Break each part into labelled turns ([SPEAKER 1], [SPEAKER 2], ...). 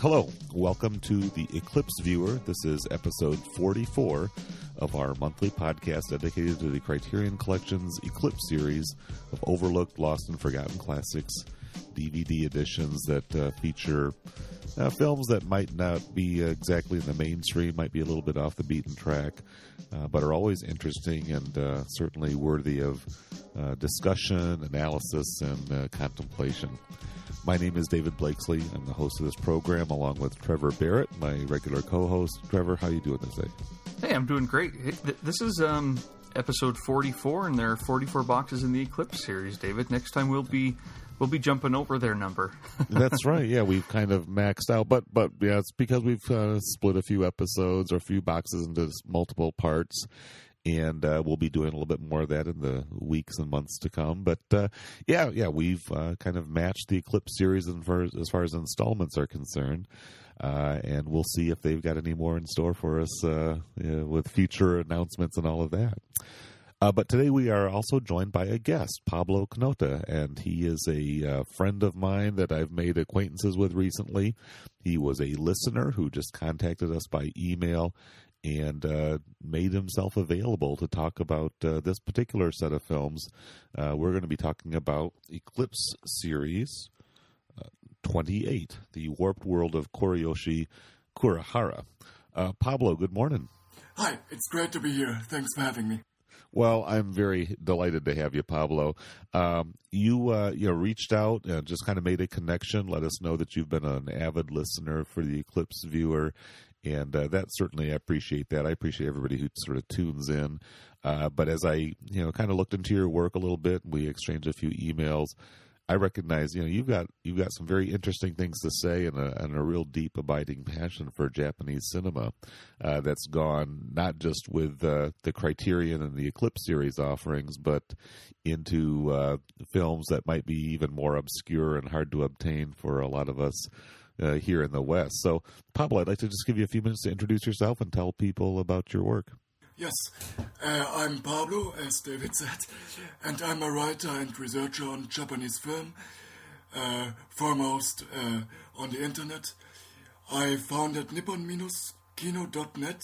[SPEAKER 1] Hello, welcome to the Eclipse Viewer. This is episode 44 of our monthly podcast dedicated to the Criterion Collection's Eclipse series of overlooked, lost, and forgotten classics DVD editions that uh, feature uh, films that might not be exactly in the mainstream, might be a little bit off the beaten track, uh, but are always interesting and uh, certainly worthy of uh, discussion, analysis, and uh, contemplation. My name is David Blakesley. I'm the host of this program, along with Trevor Barrett, my regular co-host. Trevor, how you doing this day?
[SPEAKER 2] Hey, I'm doing great. This is um, episode 44, and there are 44 boxes in the Eclipse series. David, next time we'll be we'll be jumping over their number.
[SPEAKER 1] That's right. Yeah, we've kind of maxed out, but but yeah, it's because we've uh, split a few episodes or a few boxes into multiple parts. And uh, we'll be doing a little bit more of that in the weeks and months to come. But uh, yeah, yeah, we've uh, kind of matched the Eclipse series as far as, as, far as installments are concerned. Uh, and we'll see if they've got any more in store for us uh, with future announcements and all of that. Uh, but today we are also joined by a guest, Pablo Knote, and he is a friend of mine that I've made acquaintances with recently. He was a listener who just contacted us by email and uh, made himself available to talk about uh, this particular set of films. Uh, we're going to be talking about Eclipse Series uh, 28, The Warped World of Koreyoshi Kurahara. Pablo, good morning.
[SPEAKER 3] Hi, it's great to be here. Thanks for having me.
[SPEAKER 1] Well, I'm very delighted to have you, Pablo. Um, you uh, you know, reached out and just kind of made a connection. Let us know that you've been an avid listener for the Eclipse viewer, and uh, that certainly I appreciate that. I appreciate everybody who sort of tunes in. Uh, but as I you know kind of looked into your work a little bit, we exchanged a few emails. I recognize, you know, you've got you've got some very interesting things to say and a, and a real deep, abiding passion for Japanese cinema uh, that's gone not just with uh, the Criterion and the Eclipse series offerings, but into uh, films that might be even more obscure and hard to obtain for a lot of us. Uh, here in the West. So, Pablo, I'd like to just give you a few minutes to introduce yourself and tell people about your work.
[SPEAKER 3] Yes, uh, I'm Pablo, as David said, and I'm a writer and researcher on Japanese film, uh, foremost uh, on the internet. I founded nippon-kino.net,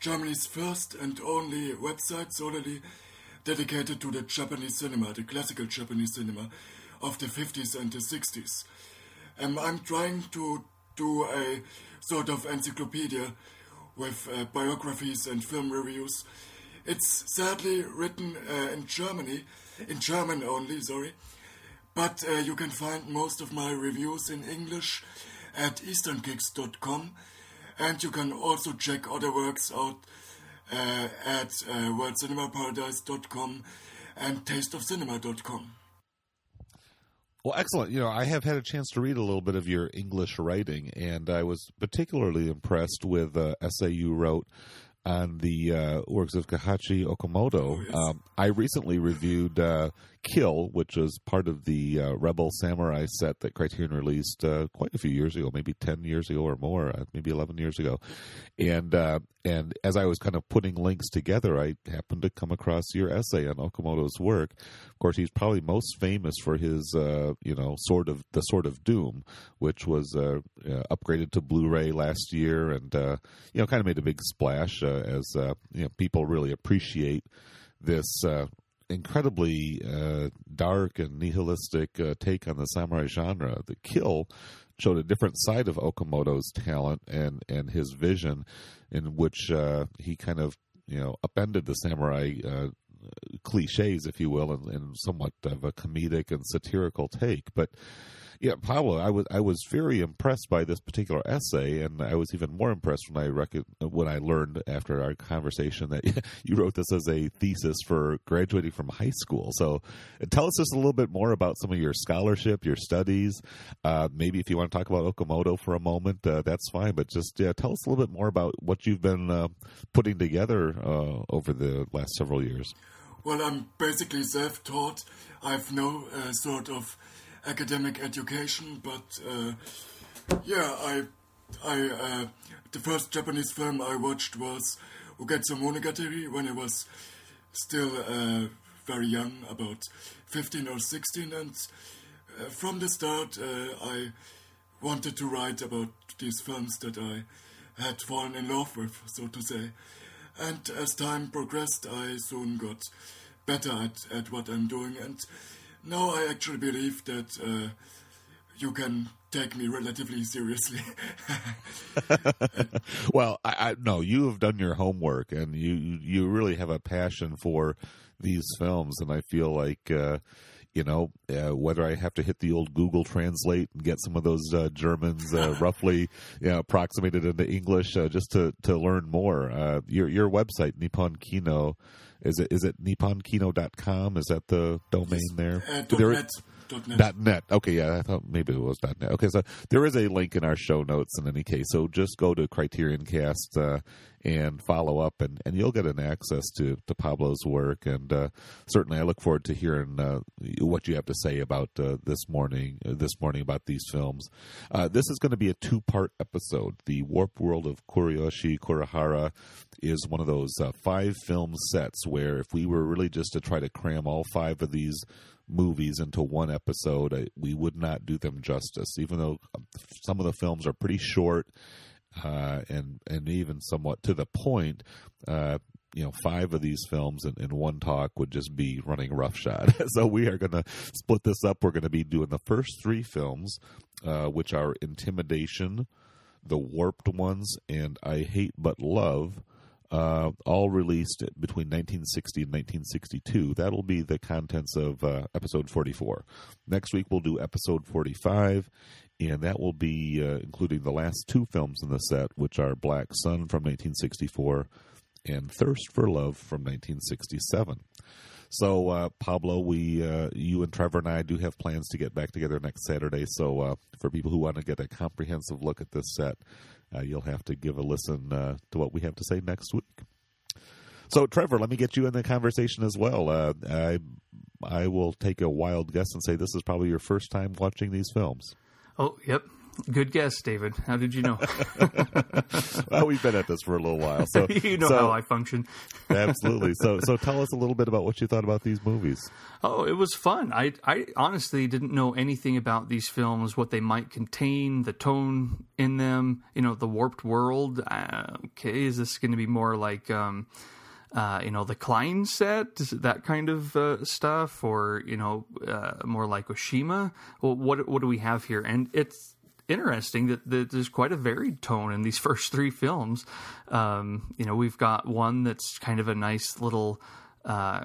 [SPEAKER 3] Germany's first and only website solely dedicated to the Japanese cinema, the classical Japanese cinema of the 50s and the 60s. Um, I'm trying to do a sort of encyclopedia with uh, biographies and film reviews. It's sadly written uh, in Germany, in German only, sorry, but uh, you can find most of my reviews in English at easternkicks.com, and you can also check other works out uh, at uh, worldcinemaparadise.com and tasteofcinema.com.
[SPEAKER 1] Well, excellent. You know, I have had a chance to read a little bit of your English writing, and I was particularly impressed with the essay you wrote on the uh, works of Kihachi Okamoto. Oh, yes. um, I recently reviewed uh, Kill, which was part of the uh, Rebel Samurai set that Criterion released uh, quite a few years ago, maybe ten years ago or more, uh, maybe eleven years ago. And uh, and as I was kind of putting links together, I happened to come across your essay on Okamoto's work. Of course, he's probably most famous for his uh, you know sort of the Sword of Doom, which was uh, upgraded to Blu-ray last year, and you know kind of made a big splash as you know people really appreciate this uh, incredibly uh, dark and nihilistic uh, take on the samurai genre. The Kill showed a different side of Okamoto's talent and and his vision, in which uh, he kind of you know upended the samurai uh, cliches, if you will, in, in somewhat of a comedic and satirical take, but yeah, Pablo, I was I was very impressed by this particular essay, and I was even more impressed when I when I learned after our conversation that you wrote this as a thesis for graduating from high school. So, tell us just a little bit more about some of your scholarship, your studies. Uh, maybe if you want to talk about Okamoto for a moment, uh, that's fine. But just yeah, tell us a little bit more about what you've been uh, putting together uh, over the last several years.
[SPEAKER 3] Well, I'm basically self-taught. I've no uh, sort of academic education, but uh, yeah, I, I, uh, the first Japanese film I watched was Ugetsu Monogatari when I was still uh, very young, about 15 or 16, and from the start I wanted to write about these films that I had fallen in love with, so to say. And as time progressed, I soon got better at, at what I'm doing, and now I actually believe that uh, you can take me relatively seriously.
[SPEAKER 1] well, I, I no, you have done your homework, and you you really have a passion for these films, and I feel like. Uh, you know, uh, whether I have to hit the old Google Translate and get some of those uh, Germans uh, roughly you know, approximated into English uh, just to, to learn more. Uh, your your website, Nippon Kino, is it is it nipponkino.com? Is that the domain there?
[SPEAKER 3] Uh,
[SPEAKER 1] there.
[SPEAKER 3] .net. Net.
[SPEAKER 1] Okay, yeah, I thought maybe it was net. Okay, so there is a link in our show notes in any case. So just go to Criterion Cast uh, and follow up, and, and you'll get an access to, to Pablo's work. And uh, certainly, I look forward to hearing uh, what you have to say about uh, this morning. Uh, this morning about these films. Uh, this is going to be a two part episode. The Warp World of Koreyoshi Kurahara is one of those five film sets where if we were really just to try to cram all five of these movies into one episode, I, we would not do them justice. Even though um, some of the films are pretty short uh, and and even somewhat to the point, uh, you know, five of these films in, in one talk would just be running roughshod. so we are going to split this up. We're going to be doing the first three films, uh, which are Intimidation, The Warped Ones, and I Hate But Love uh, all released between 1960 and 1962. That'll be the contents of uh, episode 44. Next week, we'll do episode 45, and that will be uh, including the last two films in the set, which are Black Sun from 1964 and Thirst for Love from 1967. So, uh, Pablo, we, uh, you and Trevor and I do have plans to get back together next Saturday. So, uh, for people who want to get a comprehensive look at this set, uh, you'll have to give a listen uh, to what we have to say next week. So, Trevor, let me get you in the conversation as well. Uh, I I will take a wild guess and say this is probably your first time watching these films.
[SPEAKER 2] Oh, yep. Good guess, David. How did you know?
[SPEAKER 1] well, we've been at this for a little while, so
[SPEAKER 2] you know
[SPEAKER 1] so,
[SPEAKER 2] how I function.
[SPEAKER 1] absolutely. So, so tell us a little bit about what you thought about these movies.
[SPEAKER 2] Oh, it was fun. I, I honestly didn't know anything about these films, what they might contain, the tone in them. You know, the warped world. Uh, okay, is this going to be more like? Um, uh, you know the Klein set, that kind of uh, stuff, or you know uh, more like Oshima. Well, what what do we have here? And it's interesting that, that, there's quite a varied tone in these first three films. Um, you know, we've got one that's kind of a nice little. Uh,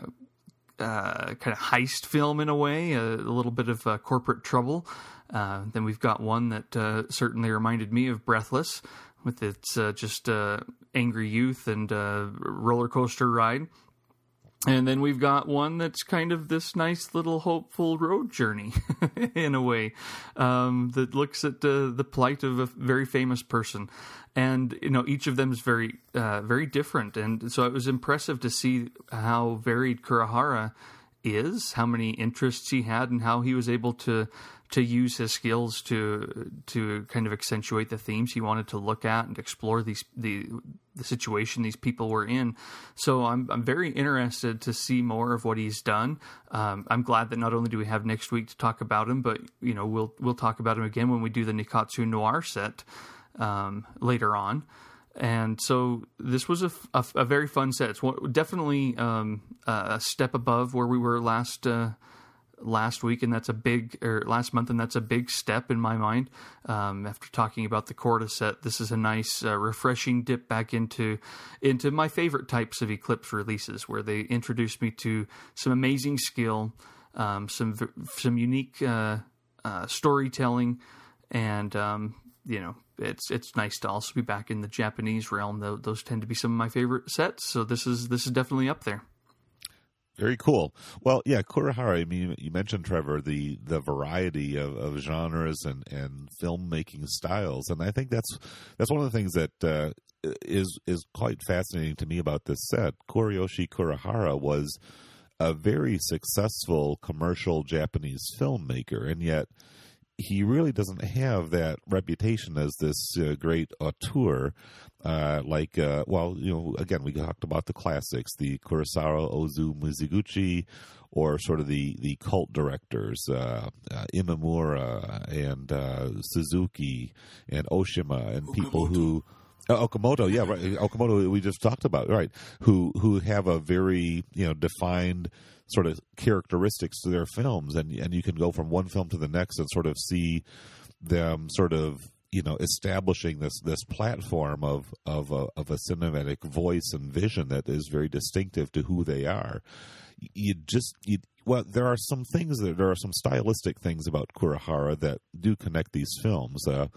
[SPEAKER 2] uh, kind of heist film in a way, a, a little bit of uh, corporate trouble. Uh, then we've got one that uh, certainly reminded me of Breathless, with its uh, just angry youth and roller coaster ride. And then we've got one that's kind of this nice little hopeful road journey, in a way, um, that looks at uh, the plight of a very famous person, and you know each of them is very, uh, very different. And so it was impressive to see how varied Kurahara is, how many interests he had, and how he was able to to use his skills to to kind of accentuate the themes he wanted to look at and explore these the the situation these people were in. So I'm I'm very interested to see more of what he's done. Um, I'm glad that not only do we have next week to talk about him, but you know we'll we'll talk about him again when we do the Nikkatsu Noir set um, later on. And so this was a, a, a very fun set. It's definitely um, a step above where we were last. Uh, last week, and that's a big or last month, and that's a big step in my mind. Um, after talking about the Korda set, this is a nice, uh, refreshing dip back into into my favorite types of Eclipse releases, where they introduced me to some amazing skill, um, some some unique uh, uh, storytelling, and um, you know. It's it's nice to also be back in the Japanese realm. Though those tend to be some of my favorite sets, so this is this is definitely up there.
[SPEAKER 1] Very cool. Well, yeah, Kurahara. I mean, you mentioned Trevor the the variety of, of genres and and filmmaking styles, and I think that's that's one of the things that uh, is is quite fascinating to me about this set. Koreyoshi Kurahara was a very successful commercial Japanese filmmaker, and yet he really doesn't have that reputation as this uh, great auteur. Uh, like, uh, well, you know, again, we talked about the classics, the Kurosawa, Ozu, Mizoguchi, or sort of the, the cult directors, uh, uh, Imamura and uh, Suzuki and Oshima, and people who. Uh, Okamoto, yeah, right. Okamoto, we just talked about, right? Who who have a very you know defined sort of characteristics to their films, and and you can go from one film to the next and sort of see them sort of you know establishing this this platform of of a, of a cinematic voice and vision that is very distinctive to who they are. You just you well, there are some things that there are some stylistic things about Kurahara that do connect these films, uh,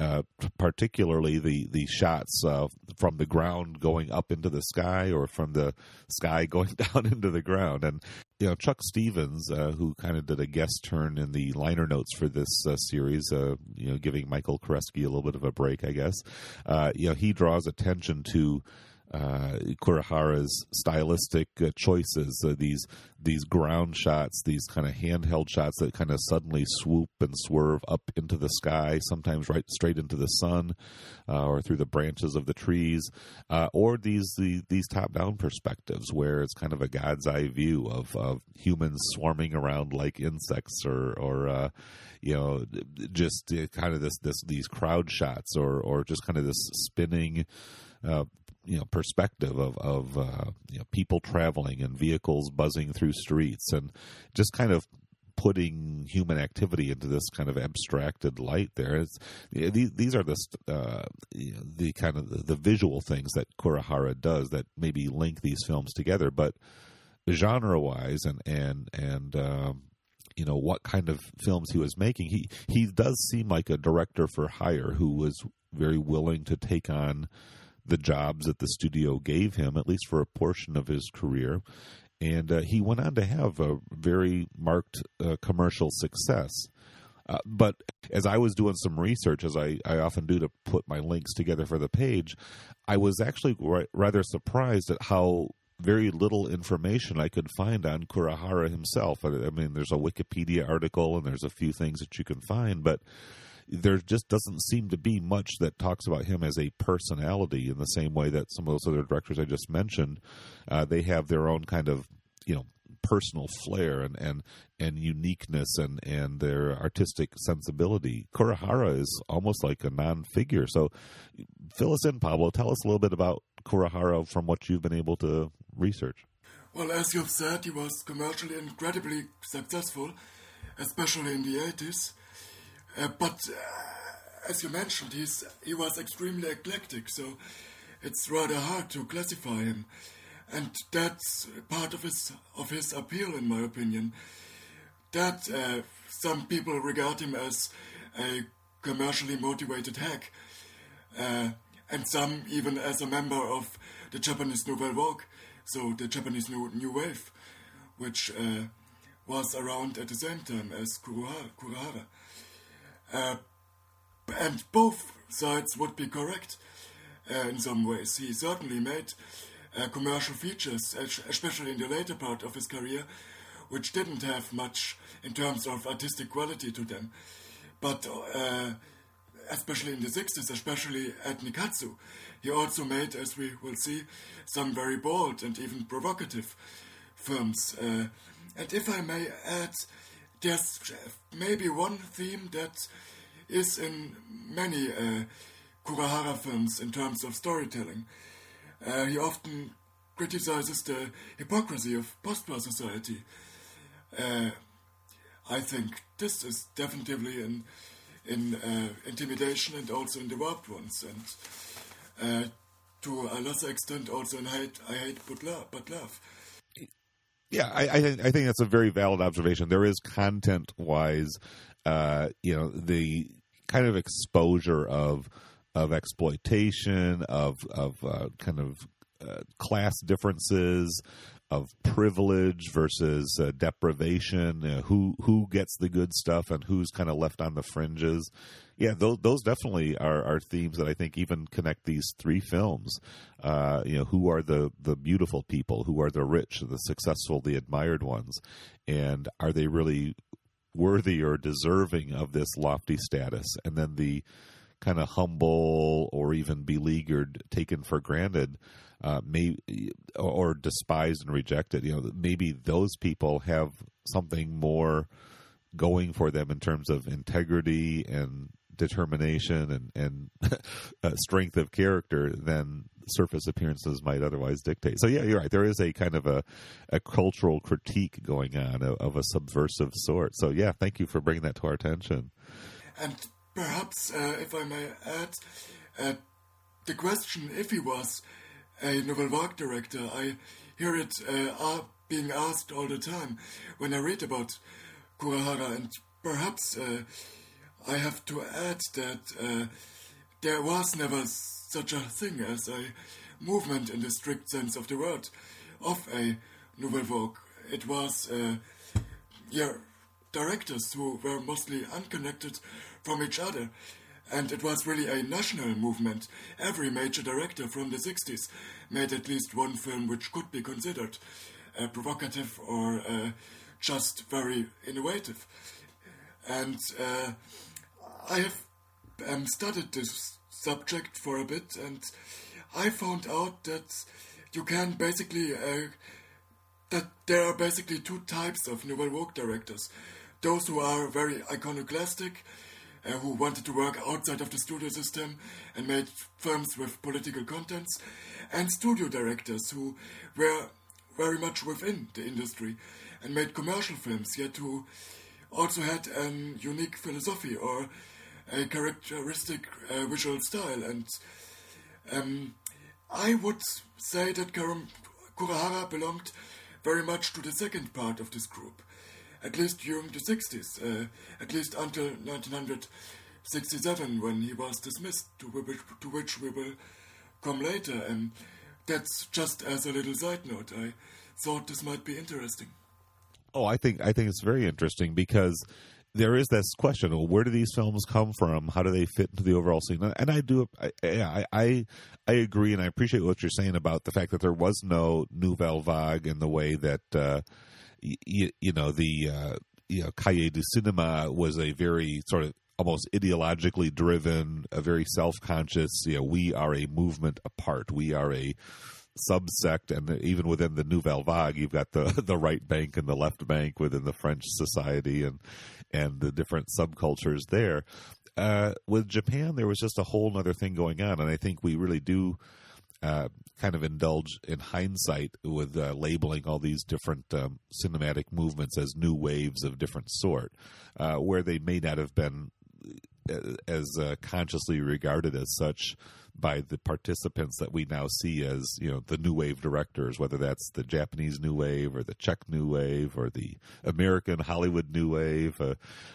[SPEAKER 1] uh, particularly the the shots uh, from the ground going up into the sky or from the sky going down into the ground. And you know, Chuck Stephens, uh, who kind of did a guest turn in the liner notes for this uh, series, uh, you know, giving Michael Koresky a little bit of a break, I guess. you know, he draws attention to uh, stylistic uh, choices, uh, these these ground shots, these kind of handheld shots that kind of suddenly swoop and swerve up into the sky, sometimes right straight into the sun uh, or through the branches of the trees, uh, or these the, these top down perspectives where it's kind of a God's eye view of, of humans swarming around like insects or or uh, you know just kind of this this these crowd shots or or just kind of this spinning uh, you know perspective of of uh, you know, people traveling and vehicles buzzing through streets and just kind of putting human activity into this kind of abstracted light there. It's, these, these are the uh, the kind of the, the, visual things that Kurahara does that maybe link these films together. But genre wise and and and um, you know what kind of films he was making he he does seem like a director for hire who was very willing to take on the jobs that the studio gave him, at least for a portion of his career. And uh, he went on to have a very marked uh, commercial success. Uh, but as I was doing some research, as I, I often do to put my links together for the page, I was actually r- rather surprised at how very little information I could find on Kurahara himself. I, I mean, there's a Wikipedia article and there's a few things that you can find, but there just doesn't seem to be much that talks about him as a personality in the same way that some of those other directors I just mentioned, uh, they have their own kind of you know personal flair and and and uniqueness and and their artistic sensibility. Kurahara is almost like a non-figure. So, fill us in, Pablo. Tell us a little bit about Kurahara from what you've been able to research.
[SPEAKER 3] Well, as you've said, he was commercially incredibly successful, especially in the 80s. Uh, but uh, as you mentioned, he's, he was extremely eclectic, so it's rather hard to classify him. And that's part of his of his appeal, in my opinion. That uh, some people regard him as a commercially motivated hack, uh, and some even as a member of the Japanese Nouvelle Vague, so the Japanese New, New Wave, which uh, was around at the same time as Kurahara. Uh, and both sides would be correct uh, in some ways. He certainly made uh, commercial features, especially in the later part of his career, which didn't have much in terms of artistic quality to them. But uh, especially in the 60s, especially at Nikkatsu, he also made, as we will see, some very bold and even provocative films. Uh, and if I may add, there's maybe one theme that is in many uh, Kurahara films in terms of storytelling. Uh, he often criticizes the hypocrisy of post-war society. Uh, I think this is definitely in in uh, intimidation and also in the warped ones, and uh, to a lesser extent also in hate. I hate but love, but love.
[SPEAKER 1] Yeah, I, I, I think that's a very valid observation. There is content wise, uh, you know, the kind of exposure of of exploitation, of of uh, kind of uh, class differences, of privilege versus uh, deprivation. Who who gets the good stuff and who's kind of left on the fringes. Yeah, those those definitely are, are themes that I think even connect these three films. Uh, you know, who are the the beautiful people? Who are the rich, the successful, the admired ones? And are they really worthy or deserving of this lofty status, and then the kind of humble or even beleaguered, taken for granted, uh, may or despised and rejected. You know, maybe those people have something more going for them in terms of integrity and determination and and uh, strength of character than surface appearances might otherwise dictate. So yeah, you're right. There is a kind of a a cultural critique going on of, of a subversive sort. So yeah, thank you for bringing that to our attention.
[SPEAKER 3] And perhaps, uh, if I may add, uh, the question if he was a nouvelle vague director, I hear it uh, being asked all the time when I read about Kurahara, and perhaps uh, I have to add that uh, there was never such a thing as a movement in the strict sense of the word of a nouvelle vague. It was, uh, yeah, directors who were mostly unconnected from each other. And it was really a national movement. Every major director from the 60s made at least one film which could be considered uh, provocative or uh, just very innovative. And uh, I have um, studied this subject for a bit, and I found out that you can basically uh, that there are basically two types of nouvelle vague directors: those who are very iconoclastic, uh, who wanted to work outside of the studio system and made films with political contents, and studio directors who were very much within the industry and made commercial films, yet who also had a unique philosophy or a characteristic uh, visual style. And um, I would say that Karam Kurahara belonged very much to the second part of this group, at least during the 60s, uh, at least until 1967 when he was dismissed, to which, to which we will come later. And that's just as a little side note. I thought this might be interesting.
[SPEAKER 1] Oh, I think I think it's very interesting because there is this question: well, where do these films come from? How do they fit into the overall scene? And I do, I, I, I agree, and I appreciate what you're saying about the fact that there was no nouvelle vague in the way that, uh, you, you know, the uh, you know, Cahiers du Cinema was a very sort of almost ideologically driven, a very self-conscious. You know, we are a movement apart. We are a subsect, and even within the Nouvelle Vague, you've got the the right bank and the left bank within the French society, and and the different subcultures there. Uh, with Japan, there was just a whole other thing going on, and I think we really do. Uh, kind of indulge in hindsight with uh, labeling all these different um, cinematic movements as new waves of different sort, uh, where they may not have been uh, as uh, consciously regarded as such by the participants that we now see as you know the new wave directors, whether that's the Japanese new wave or the Czech new wave or the American Hollywood new wave, uh,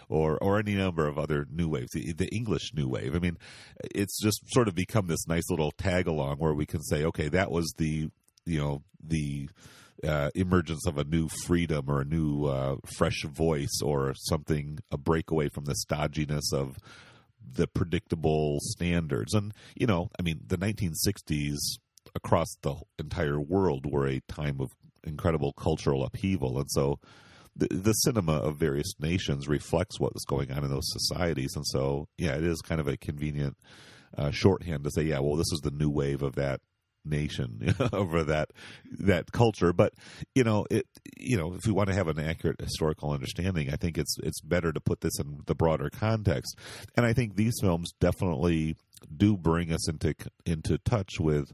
[SPEAKER 1] or or any number of other new waves, the, the, English new wave. I mean, it's just sort of become this nice little tag along where we can say, okay, that was the you know the uh, emergence of a new freedom or a new uh, fresh voice or something a breakaway from the stodginess of the predictable standards. And, you know, I mean, the 1960s across the entire world were a time of incredible cultural upheaval. And so the, the cinema of various nations reflects what was going on in those societies. And so, yeah, it is kind of a convenient uh, shorthand to say, yeah, well, this is the new wave of that nation over that that culture. But you know it you know if we want to have an accurate historical understanding i think it's it's better to put this in the broader context. And i think these films definitely do bring us into into touch with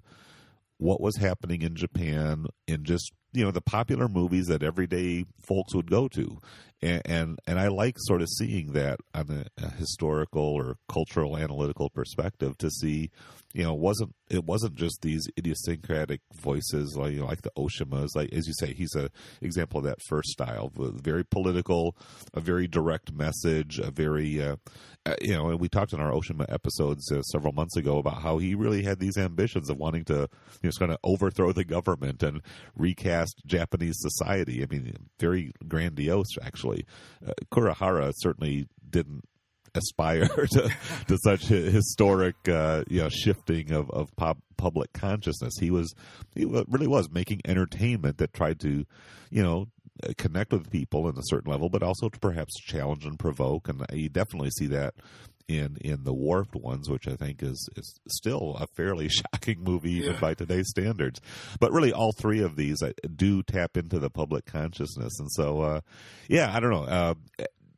[SPEAKER 1] what was happening in Japan in just you know the popular movies that everyday folks would go to. And and, and I like sort of seeing that on a, a, historical or cultural analytical perspective to see you know wasn't it wasn't just these idiosyncratic voices like you know, like the Oshimas. Like as you say he's a example of that first style. Very political a very direct message a very uh, you know and we talked in our Oshima episodes uh, several months ago about how he really had these ambitions of wanting to you know kind of overthrow the government and recast Japanese society I mean very grandiose actually uh, Kurahara certainly didn't aspire to, to such historic uh, you know shifting of of pop, public consciousness. He was he really was making entertainment that tried to you know connect with people in a certain level, but also to perhaps challenge and provoke. And you definitely see that in in the warped ones, which I think is is still a fairly shocking movie even
[SPEAKER 3] Yeah.
[SPEAKER 1] by today's standards. But really, all three of these uh, do tap into the public consciousness, and so uh, yeah, I don't know. Uh,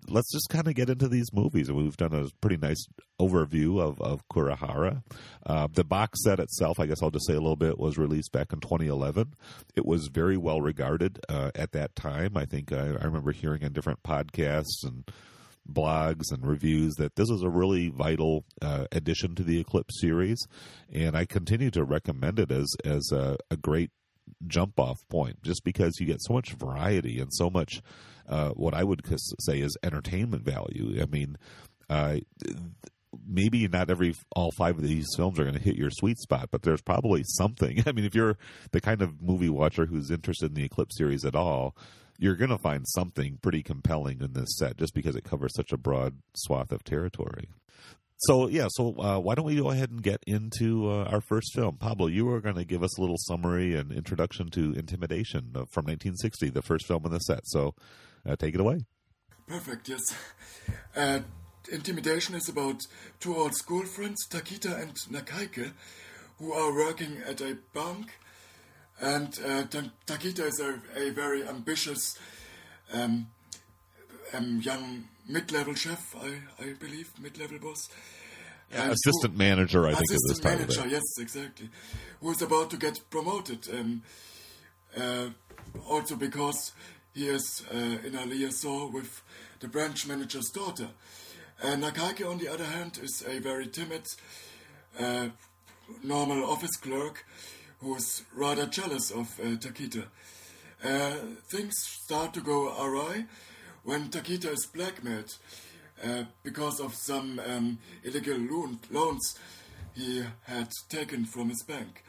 [SPEAKER 1] let's just kind of get into these movies. We've done a pretty nice overview of, of Kurahara. Uh, the box set itself, I guess I'll just say a little bit, was released back in 2011. It was very well regarded uh, at that time. I think I, I remember hearing on different podcasts and blogs and reviews that this is a really vital uh, addition to the Eclipse series, and I continue to recommend it as as a, a great jump off point just because you get so much variety and so much uh, what I would say is entertainment value. I mean, uh, maybe not every all five of these films are going to hit your sweet spot, but there's probably something. I mean, if you're the kind of movie watcher who's interested in the Eclipse series at all, you're going to find something pretty compelling in this set just because it covers such a broad swath of territory. So yeah, so uh, why don't we go ahead and get into uh, our first film? Pablo, you are going to give us a little summary and introduction to Intimidation from 1960, the first film in the set. So uh, take it away.
[SPEAKER 3] Perfect, yes. Uh, Intimidation is about two old school friends, Takita and Nakaike, who are working at a bank. And uh, Takita is a, a very ambitious um, um, young mid level chef, I, I believe, mid level boss. And
[SPEAKER 1] Assistant
[SPEAKER 3] who-
[SPEAKER 1] manager, I think, is this
[SPEAKER 3] Assistant
[SPEAKER 1] title.
[SPEAKER 3] manager, yes, exactly. Who is about to get promoted. Um, uh, also because he is uh, in a liaison with the branch manager's daughter. Uh, Nakaike, on the other hand, is a very timid, uh, normal office clerk who's rather jealous of Takita. Things start to go awry when Takita is blackmailed because of some um, illegal loan, loans he had taken from his bank.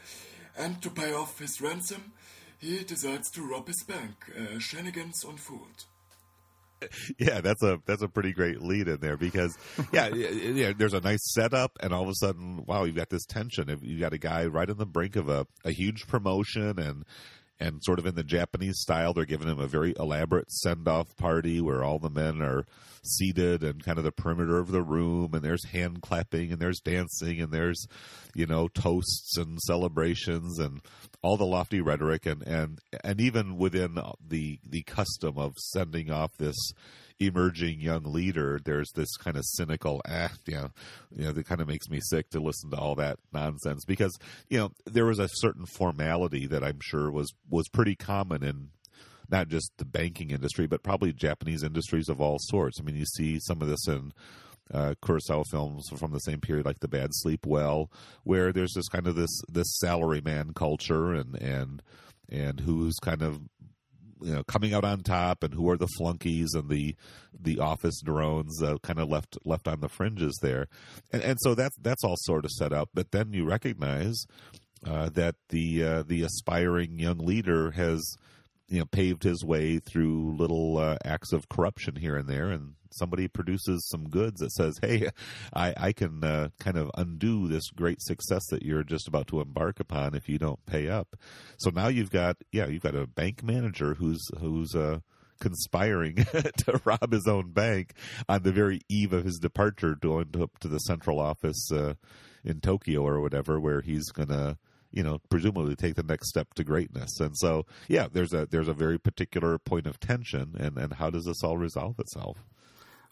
[SPEAKER 3] And to pay off his ransom, he decides to rob his bank. Uh, shenanigans on foot.
[SPEAKER 1] yeah, that's a that's a pretty great lead in there because yeah, yeah, yeah, there's a nice setup, and all of a sudden, wow, you've got this tension. If You got a guy right on the brink of a, a huge promotion, and and sort of in the Japanese style, they're giving him a very elaborate send off party where all the men are seated and kind of the perimeter of the room, and there's hand clapping, and there's dancing, and there's you know toasts and celebrations, and all the lofty rhetoric, and and and even within the the custom of sending off this emerging young leader, there's this kind of cynical, ah, you know, you know, that kind of makes me sick to listen to all that nonsense because you know there was a certain formality that I'm sure was was pretty common in not just the banking industry, but probably Japanese industries of all sorts. I mean, you see some of this in uh, Kurosawa films from the same period, like The Bad Sleep Well, where there's this kind of this this salaryman culture and and and who's kind of you know coming out on top and who are the flunkies and the the office drones uh, kind of left left on the fringes there. And and so that's that's all sort of set up but then you recognize uh, that the uh, the aspiring young leader has you know paved his way through little uh, acts of corruption here and there and somebody produces some goods that says hey i i can uh, kind of undo this great success that you're just about to embark upon if you don't pay up. So now you've got yeah you've got a bank manager who's who's uh conspiring to rob his own bank on the very eve of his departure going to, to the central office uh, in Tokyo or whatever where he's to you know presumably take the next step to greatness. And so yeah there's a there's a very particular point of tension and and how does this all resolve itself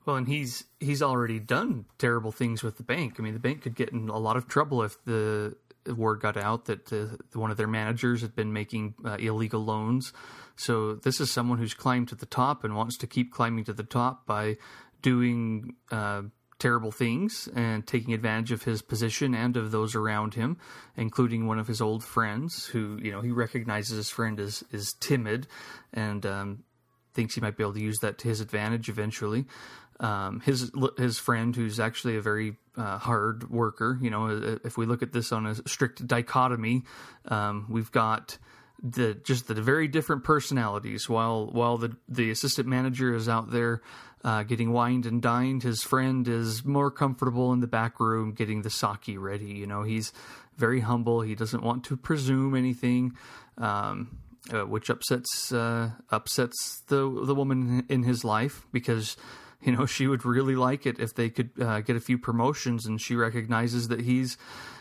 [SPEAKER 2] Well, and he's he's already done terrible things with the bank. I mean, the bank could get in a lot of trouble if the word got out that one of their managers had been making uh, illegal loans. So this is someone who's climbed to the top and wants to keep climbing to the top by doing uh, terrible things and taking advantage of his position and of those around him, including one of his old friends who you know he recognizes his friend is is timid and um, thinks he might be able to use that to his advantage eventually. Um, his his friend, who's actually a very uh, hard worker, you know, if we look at this on a strict dichotomy, um, we've got the just the very different personalities. While while the the assistant manager is out there uh, getting wined and dined, his friend is more comfortable in the back room getting the sake ready. You know, he's very humble. He doesn't want to presume anything. Um, uh, which upsets uh, upsets the the woman in his life because you know she would really like it if they could uh, get a few promotions, and she recognizes that he's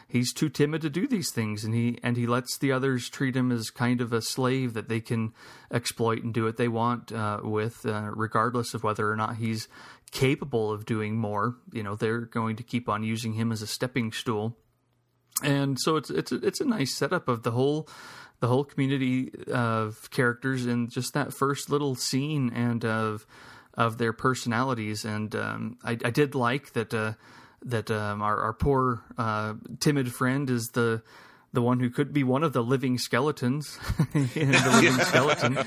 [SPEAKER 2] he's too timid to do these things, and he and he lets the others treat him as kind of a slave that they can exploit and do what they want uh, with, uh, regardless of whether or not he's capable of doing more. You know, they're going to keep on using him as a stepping stool, and so it's it's it's a nice setup of the whole the whole community of characters and just that first little scene and of of their personalities. And um, I, I, did like that uh, that um, our, our poor uh, timid friend is the the one who could be one of the living skeletons in the living skeleton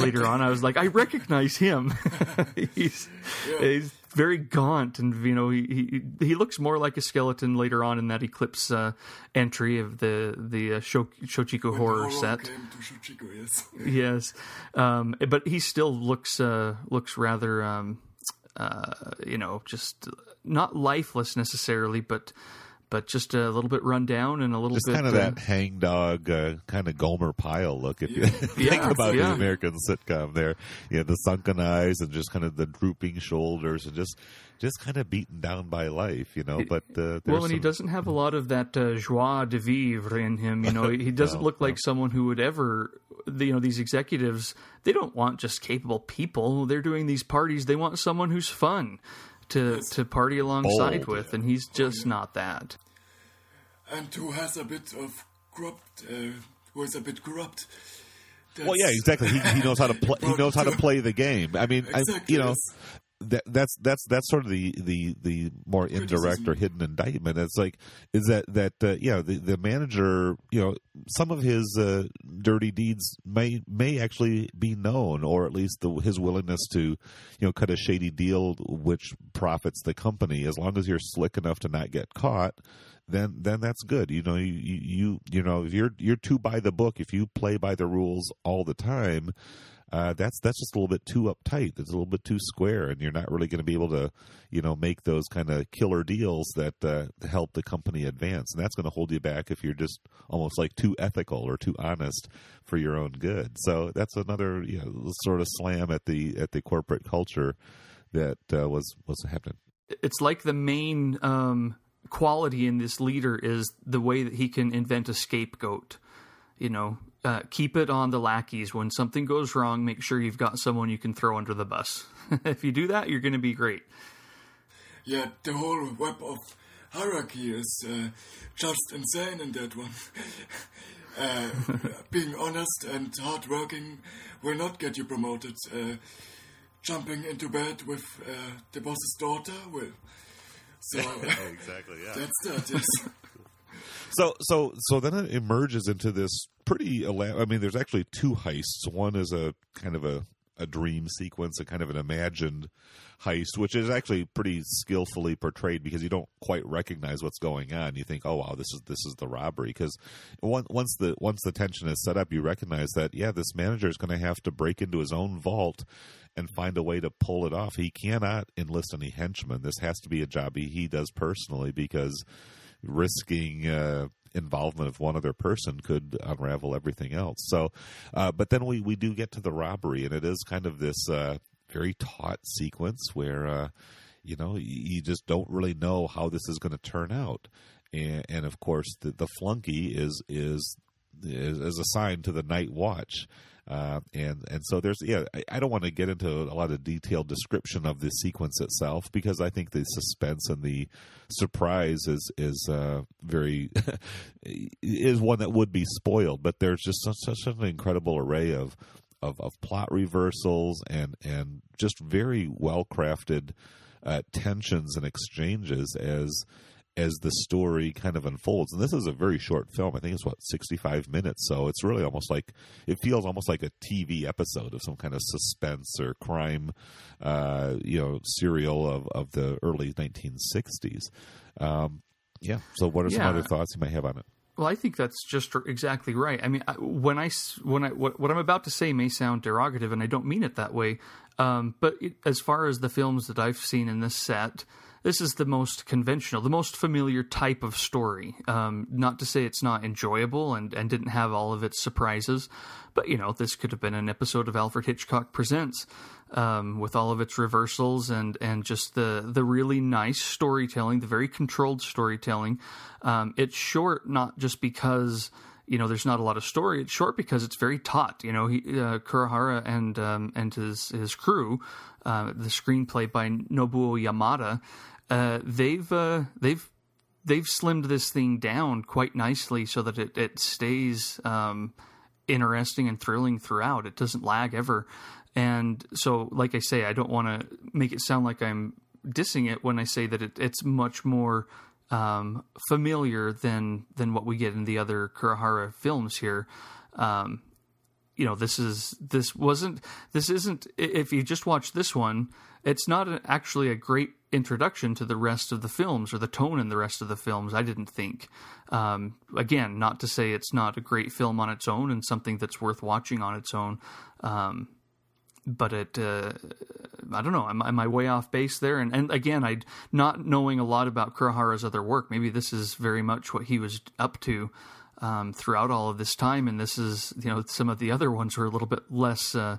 [SPEAKER 2] later on i was like i recognize him he's, yeah. he's very gaunt and you know he, he, he looks more like a skeleton later on in that eclipse uh, entry of the the uh, Shochiku horror set
[SPEAKER 3] Shochiku, yes,
[SPEAKER 2] yes. Um, but he still looks uh, looks rather um, uh, you know just not lifeless necessarily but but just a little bit run down and a little
[SPEAKER 1] just
[SPEAKER 2] bit
[SPEAKER 1] kind of that uh, hangdog uh, kind of Gomer Pyle look. If you yeah. think about yeah. the American sitcom, there, yeah, the sunken eyes and just kind of the drooping shoulders and just just kind of beaten down by life, you know. But uh,
[SPEAKER 2] well, and
[SPEAKER 1] some...
[SPEAKER 2] he doesn't have a lot of that uh, joie de vivre in him. You know, he doesn't no, look like no. someone who would ever. You know, these executives they don't want just capable people. They're doing these parties. They want someone who's fun to to party alongside Bold. with, and he's just not that
[SPEAKER 3] and who has a bit of corrupt, uh, who is a bit corrupt.
[SPEAKER 1] That's, well, yeah, exactly. He, he knows how to play. He knows how to play the game. I mean, exactly, I, you know, that, that's that's that's sort of the the the more indirect or hidden indictment. It's like is that that uh, yeah, the the manager, you know, some of his uh, dirty deeds may may actually be known, or at least the, his willingness to you know cut a shady deal which profits the company, as long as you're slick enough to not get caught then then that's good. You know, you you you know, if you're you're too by the book, if you play by the rules all the time, uh, that's that's just a little bit too uptight. It's a little bit too square, and you're not really going to be able to, you know, make those kind of killer deals that uh, help the company advance. And that's going to hold you back if you're just almost like too ethical or too honest for your own good. So that's another you know, sort of slam at the at the corporate culture that uh, was was happening.
[SPEAKER 2] It's like the main um, quality in this leader is the way that he can invent a scapegoat. You know, uh, keep it on the lackeys. When something goes wrong, make sure you've got someone you can throw under the bus. if you do that, you're going to be great.
[SPEAKER 3] Yeah, the whole web of hierarchy is uh, just insane in that one. uh, being honest and hardworking will not get you promoted. Uh, jumping into bed with uh, the boss's daughter will. So oh,
[SPEAKER 1] exactly, yeah.
[SPEAKER 3] That's that. Yes.
[SPEAKER 1] so so so then it emerges into this pretty. I mean, there's actually two heists. One is a kind of a a dream sequence, a kind of an imagined heist, which is actually pretty skillfully portrayed because you don't quite recognize what's going on. You think, "Oh wow, this is this is the robbery." Because once the once the tension is set up, you recognize that yeah, this manager is going to have to break into his own vault and find a way to pull it off. He cannot enlist any henchmen. This has to be a job he, he does personally because risking uh, involvement of one other person could unravel everything else. So, uh, but then we we do get to the robbery, and it is kind of this uh, very taut sequence where uh, you know you just don't really know how this is going to turn out, and, and of course the, the flunky is is is, is assigned to the night watch. Uh, and and so there's yeah I, I don't want to get into a lot of detailed description of the sequence itself because I think the suspense and the surprise is is uh, very is one that would be spoiled but there's just such, such an incredible array of, of of plot reversals and and just very well crafted uh, tensions and exchanges as as the story kind of unfolds. And this is a very short film. I think it's what sixty five minutes. So it's really almost like it feels almost like a TV episode of some kind of suspense or crime, uh, you know, serial of of the early nineteen sixties. Um, yeah. So what are some other thoughts you might have on it?
[SPEAKER 2] Well, I think that's just exactly right. I mean, when I when I what, what I'm about to say may sound derogative, and I don't mean it that way. Um, but it, as far as the films that I've seen in this set, this is the most conventional, the most familiar type of story. Um, not to say it's not enjoyable and, and didn't have all of its surprises, but you know, this could have been an episode of Alfred Hitchcock Presents um, with all of its reversals and and just the the really nice storytelling, the very controlled storytelling. Um, it's short not just because you know there's not a lot of story. It's short because it's very taut. You know, he, uh, Kurahara and um, and his his crew, uh, the screenplay by Nobuo Yamada, uh, they've uh, they've they've slimmed this thing down quite nicely so that it it stays um, interesting and thrilling throughout. It doesn't lag ever. And so, like I say, I don't want to make it sound like I'm dissing it when I say that it, it's much more um, familiar than than what we get in the other Kurahara films here. Um, you know, this is this wasn't this isn't. If you just watch this one, it's not a, actually a great introduction to the rest of the films or the tone in the rest of the films. I didn't think. Um, again, not to say it's not a great film on its own and something that's worth watching on its own. Um, but it uh, I don't know am, am, I way off base there and and again I not knowing a lot about Kurahara's other work maybe this is very much what he was up to um, throughout all of this time and this is you know some of the other ones were a little bit less uh,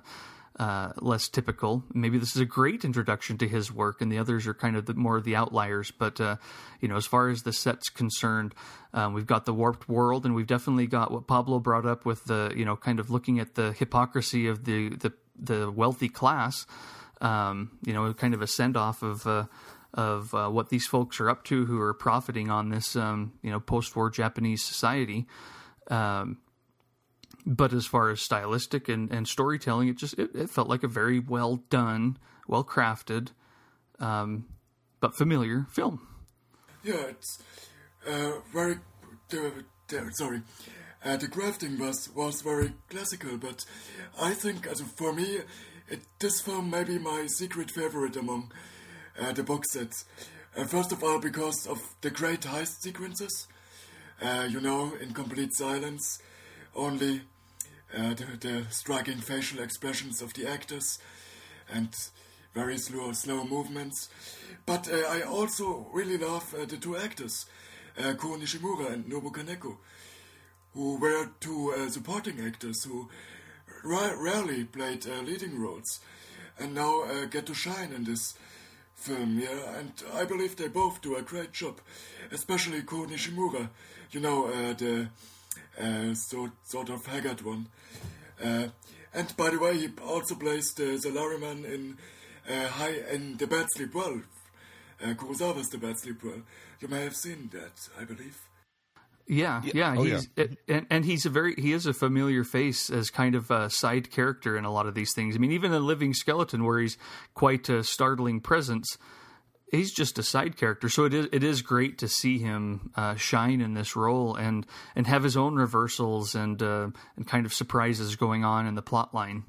[SPEAKER 2] uh, less typical. Maybe this is a great introduction to his work, and the others are kind of the, more of the outliers. But uh, you know, as far as the set's concerned, um, we've got the warped world, and we've definitely got what Pablo brought up with the you know kind of looking at the hypocrisy of the the the wealthy class. Um, you know, kind of a send off of uh, of uh, what these folks are up to, who are profiting on this, um, you know, post war Japanese society. Um, but as far as stylistic and, and storytelling, it just it, it, felt like a very well done, well crafted, um, but familiar film.
[SPEAKER 3] Yeah, it's uh, very. sorry, uh, the crafting was was very classical, but I think, as for me, it, this film may be my secret favorite among uh, the box sets. Uh, first of all, because of the great heist sequences. Uh, you know, in complete silence, only uh, the, the, striking facial expressions of the actors and very slow, slow movements. But uh, I also really love the two actors, Ko Nishimura and Nobu Kaneko who were two uh, supporting actors who ra- rarely played uh, leading roles and now uh, get to shine in this film. Yeah, and I believe they both do a great job, especially Ko Nishimura. You know, uh, the uh, so, sort of haggard one. Uh, and by the way, he also plays the salaryman in High in The Bad Sleep Well. Kurosawa's The Bad Sleep Well. You may have seen that, I believe.
[SPEAKER 2] Yeah, yeah, yeah.
[SPEAKER 1] Oh,
[SPEAKER 2] he's
[SPEAKER 1] yeah.
[SPEAKER 2] and and he's a very he is a familiar face as kind of a side character in a lot of these things. I mean, even in Living Skeleton, where he's quite a startling presence, he's just a side character. So it is it is great to see him uh, shine in this role and and have his own reversals and uh, and kind of surprises going on in the plot line.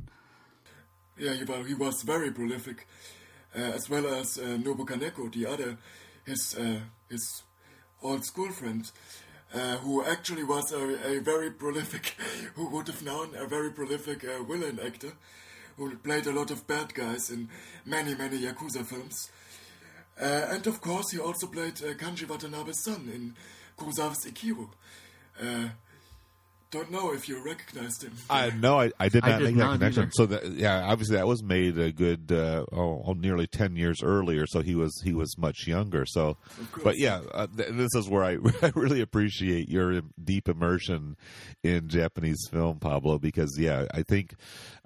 [SPEAKER 3] Yeah, he was, very prolific, uh, as well as uh, Nobu Kaneko, the other his uh, his old school friend uh, who actually was a, a, very prolific, who would have known a very prolific villain actor, who played a lot of bad guys in many, many Yakuza films. Uh, and of course, he also played uh, Kanji Watanabe's son in Kurosawa's Ikiru. Don't know if you recognized him.
[SPEAKER 1] I no, I, I did not
[SPEAKER 2] I did
[SPEAKER 1] make
[SPEAKER 2] not
[SPEAKER 1] that connection.
[SPEAKER 2] either.
[SPEAKER 1] So that yeah, obviously that was made a good uh, oh, oh, nearly ten years earlier. So he was he was much younger. So, but yeah, uh, th- this is where I, I really appreciate your deep immersion in Japanese film, Pablo. Because yeah, I think.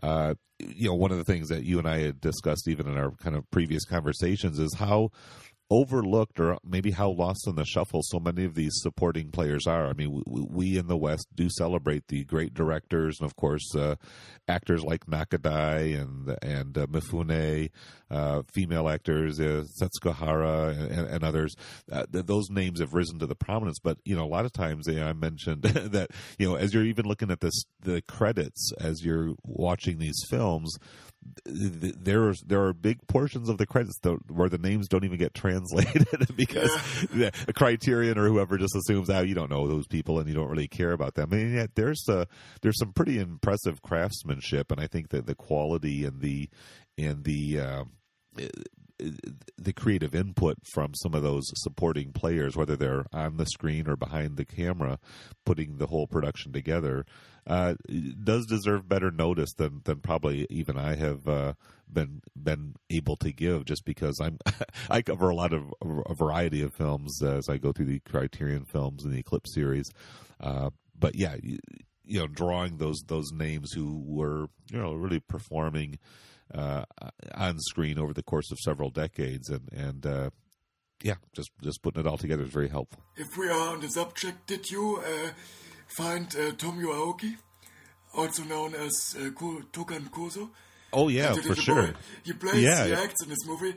[SPEAKER 1] Uh, you know, one of the things that you and I had discussed, even in our kind of previous conversations, is how overlooked or maybe how lost in the shuffle so many of these supporting players are. I mean, we, we in the West do celebrate the great directors and, of course, uh, actors like Nakadai and and uh, Mifune, uh, female actors, uh, Setsuko and, and, others. Uh, th- those names have risen to the prominence, but you know, a lot of times you know, I mentioned that you know, as you're even looking at this, the credits as you're watching these films there there are big portions of the credits where the names don't even get translated because the Criterion or whoever just assumes out oh, you don't know those people and you don't really care about them. And yet there's uh, there's some pretty impressive craftsmanship, and I think that the quality and the and the uh, the creative input from some of those supporting players, whether they're on the screen or behind the camera, putting the whole production together, uh, does deserve better notice than than probably even I have uh, been been able to give. Just because I'm I cover a lot of a variety of films as I go through the Criterion films and the Eclipse series, uh, but yeah. You, you know, drawing those those names who were you know really performing uh, on screen over the course of several decades, and and uh, yeah, just just putting it all together is very helpful.
[SPEAKER 3] If we are on the subject, did you uh, find uh, Tomio Aoki, also known as uh, Tokkan Kozo?
[SPEAKER 1] Oh yeah, for sure.
[SPEAKER 3] Boy. He plays, yeah. he acts in this movie,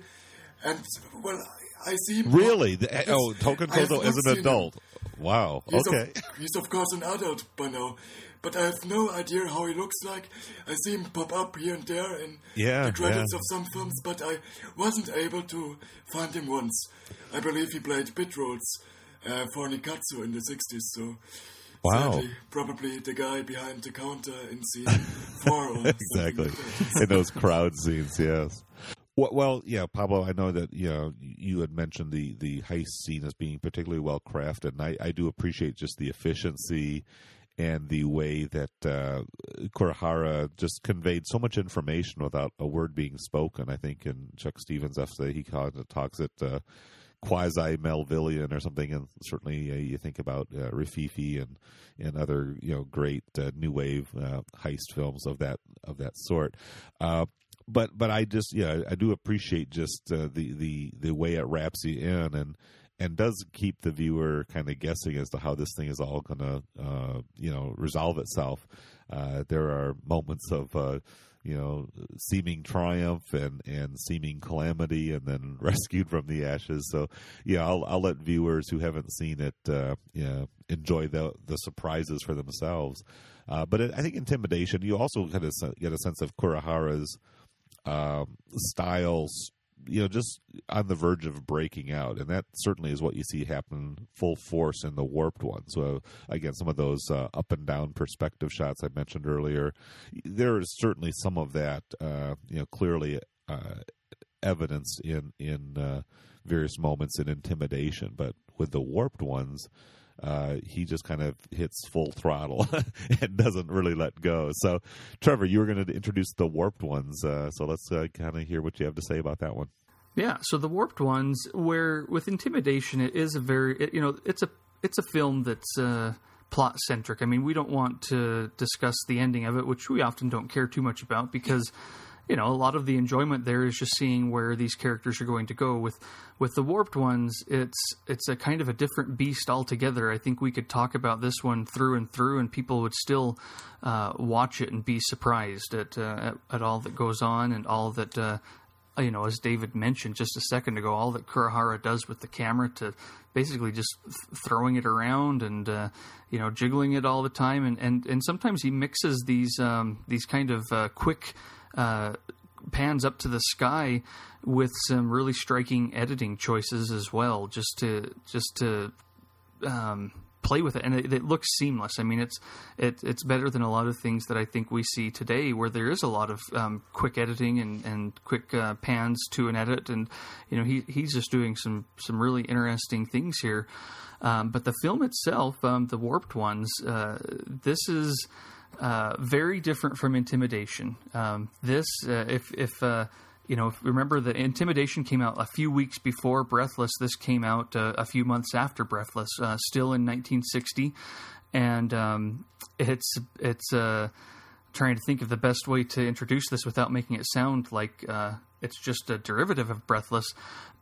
[SPEAKER 3] and well, I see.
[SPEAKER 1] Really? The, oh, Tokkan Kozo as an adult. Him. Wow.
[SPEAKER 3] He's
[SPEAKER 1] okay.
[SPEAKER 3] Of, he's of course an adult by now, but I have no idea how he looks like. I see him pop up here and there in
[SPEAKER 1] yeah,
[SPEAKER 3] the credits
[SPEAKER 1] yeah.
[SPEAKER 3] of some films, but I wasn't able to find him once. I believe he played bit roles uh, for Nikkatsu in the 60s, so
[SPEAKER 1] Wow.
[SPEAKER 3] Sadly, probably the guy behind the counter in scene four.
[SPEAKER 1] exactly. in those crowd scenes, yes. Well, well, yeah, Pablo. I know that you know you had mentioned the the heist scene as being particularly well crafted, and I, I do appreciate just the efficiency and the way that uh, Kurahara just conveyed so much information without a word being spoken. I think in Chuck Stephens' essay, he kind of talks it uh, quasi Melvillian or something, and certainly uh, you think about uh, Rififi and and other you know great uh, new wave uh, heist films of that of that sort. Uh, but but I just yeah I do appreciate just the the the way it wraps you in and and does keep the viewer kind of guessing as to how this thing is all going to, uh, you know, resolve itself. Uh, there are moments of, uh, you know, seeming triumph and, and seeming calamity, and then rescued from the ashes. So, yeah, I'll, I'll let viewers who haven't seen it, uh, you enjoy the the surprises for themselves. Uh, but it, I think intimidation. You also kind of get a sense of Kurahara's um, styles you know just on the verge of breaking out, and that certainly is what you see happen full force in the warped one. So again, some of those uh, up and down perspective shots I mentioned earlier, there is certainly some of that uh, you know clearly uh, evidence in in uh, various moments in intimidation, but with the warped ones. Uh, he just kind of hits full throttle and doesn't really let go. So, Trevor, you were going to introduce the warped ones. Uh, so let's uh, kind of hear what you have to say about that one.
[SPEAKER 2] Yeah, so the warped ones, where with intimidation, it is a very it, you know it's a it's a film that's uh, plot centric. I mean, we don't want to discuss the ending of it, which we often don't care too much about because you know a lot of the enjoyment there is just seeing where these characters are going to go. With with the warped ones it's it's a kind of a different beast altogether. I think we could talk about this one through and through and people would still uh, watch it and be surprised at, uh, at, at all that goes on and all that uh, you know, as David mentioned just a second ago, all that Kurahara does with the camera to basically just th- throwing it around and uh, you know jiggling it all the time, and and, and sometimes he mixes these um, these kind of uh, quick uh, pans up to the sky with some really striking editing choices as well, just to just to um, play with it, and it, it, looks seamless. I mean, it's it, it's better than a lot of things that I think we see today, where there is a lot of um, quick editing and and quick uh, pans to an edit, and you know he he's just doing some some really interesting things here. Um, but the film itself, um, the warped ones, uh, this is. Uh, very different from intimidation. Um, this, uh, if if uh, you know, remember the Intimidation came out a few weeks before Breathless. This came out uh, a few months after Breathless, uh, still in 1960, and um, it's it's trying to think of the best way to introduce this without making it sound like it's just a derivative of Breathless,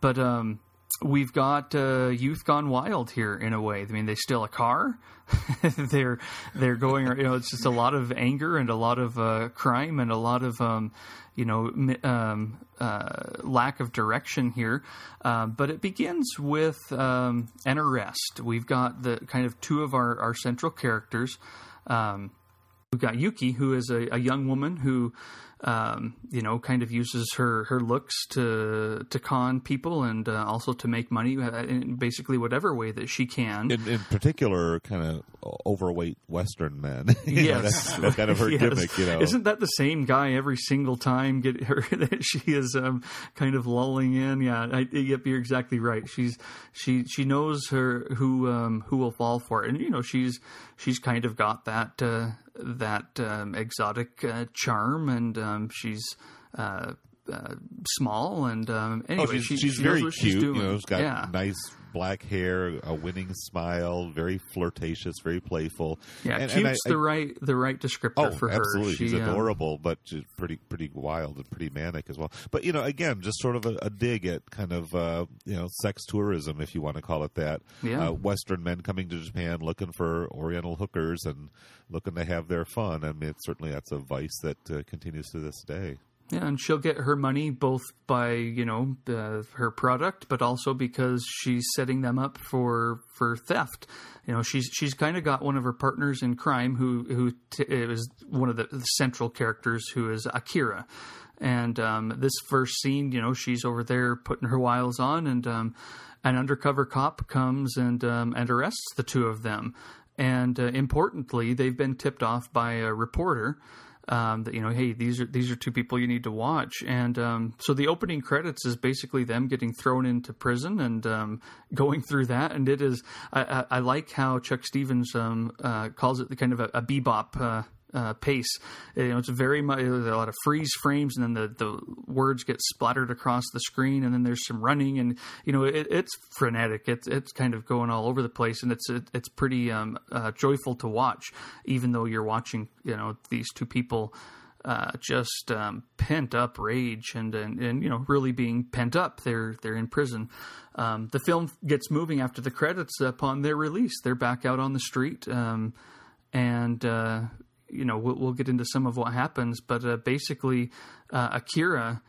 [SPEAKER 2] but. Um, we've got uh, youth gone wild here in a way. I mean, they steal a car. they're they're going. You know, it's just a lot of anger and a lot of uh, crime and a lot of um, you know um, uh, lack of direction here. Uh, but it begins with um, an arrest. We've got the kind of two of our our central characters. Um, we've got Yuki, who is a, a young woman who um, you know, kind of uses her, her looks to to con people and uh, also to make money uh, in basically whatever way that she can.
[SPEAKER 1] In, in particular, kind of overweight Western men. You know,
[SPEAKER 2] Yes,
[SPEAKER 1] that's, that's kind of her
[SPEAKER 2] Yes.
[SPEAKER 1] gimmick. You know,
[SPEAKER 2] isn't that the same guy every single time? Get her that she is um, kind of lulling in. Yeah, I, yep, you're exactly right. She's she she knows her who um, who will fall for it, and you know she's she's kind of got that uh, that um, exotic uh, charm, and um, she's. Uh, small and um, anyway,
[SPEAKER 1] Oh, she's,
[SPEAKER 2] she,
[SPEAKER 1] she's
[SPEAKER 2] she
[SPEAKER 1] very cute.
[SPEAKER 2] She's doing.
[SPEAKER 1] You know, she's got
[SPEAKER 2] yeah.
[SPEAKER 1] nice black hair, a winning smile, very flirtatious, very playful.
[SPEAKER 2] Yeah,
[SPEAKER 1] And- and I-
[SPEAKER 2] the right the right descriptor
[SPEAKER 1] Oh,
[SPEAKER 2] for her.
[SPEAKER 1] absolutely. She's
[SPEAKER 2] She, um,
[SPEAKER 1] adorable, but she's pretty pretty wild and pretty manic as well. But you know, again, just sort of a, a dig at kind of uh, you know sex tourism, if you want to call it that.
[SPEAKER 2] Yeah.
[SPEAKER 1] Uh, Western men coming to Japan looking for Oriental hookers and looking to have their fun. I mean, it's, certainly that's a vice that uh, continues to this day.
[SPEAKER 2] Yeah, and she'll get her money both by you know the, her product, but also because she's setting them up for for theft. You know, she's she's kind of got one of her partners in crime who who t- is one of the, the central characters who is Akira. And um, this first scene, you know, she's over there putting her wiles on, and um, an undercover cop comes and um, and arrests the two of them. And uh, importantly, they've been tipped off by a reporter um, that you know, hey, these are these are two people you need to watch, and um, so the opening credits is basically them getting thrown into prison and um, going through that, and it is I, I, I like how Chuck Stephens um, uh, calls it the kind of a, a bebop. Uh, uh, pace, you know, it's very much a lot of freeze frames, and then the, the words get splattered across the screen, and then there's some running, and you know, it, it's frenetic. It's it's kind of going all over the place, and it's it, it's pretty um, uh, joyful to watch, even though you're watching, you know, these two people uh, just um, pent up rage and, and and you know really being pent up. They're they're in prison. Um, the film gets moving after the credits upon their release. They're back out on the street, um, and uh, you know we'll, we'll get into some of what happens. But uh, basically, uh, Akira.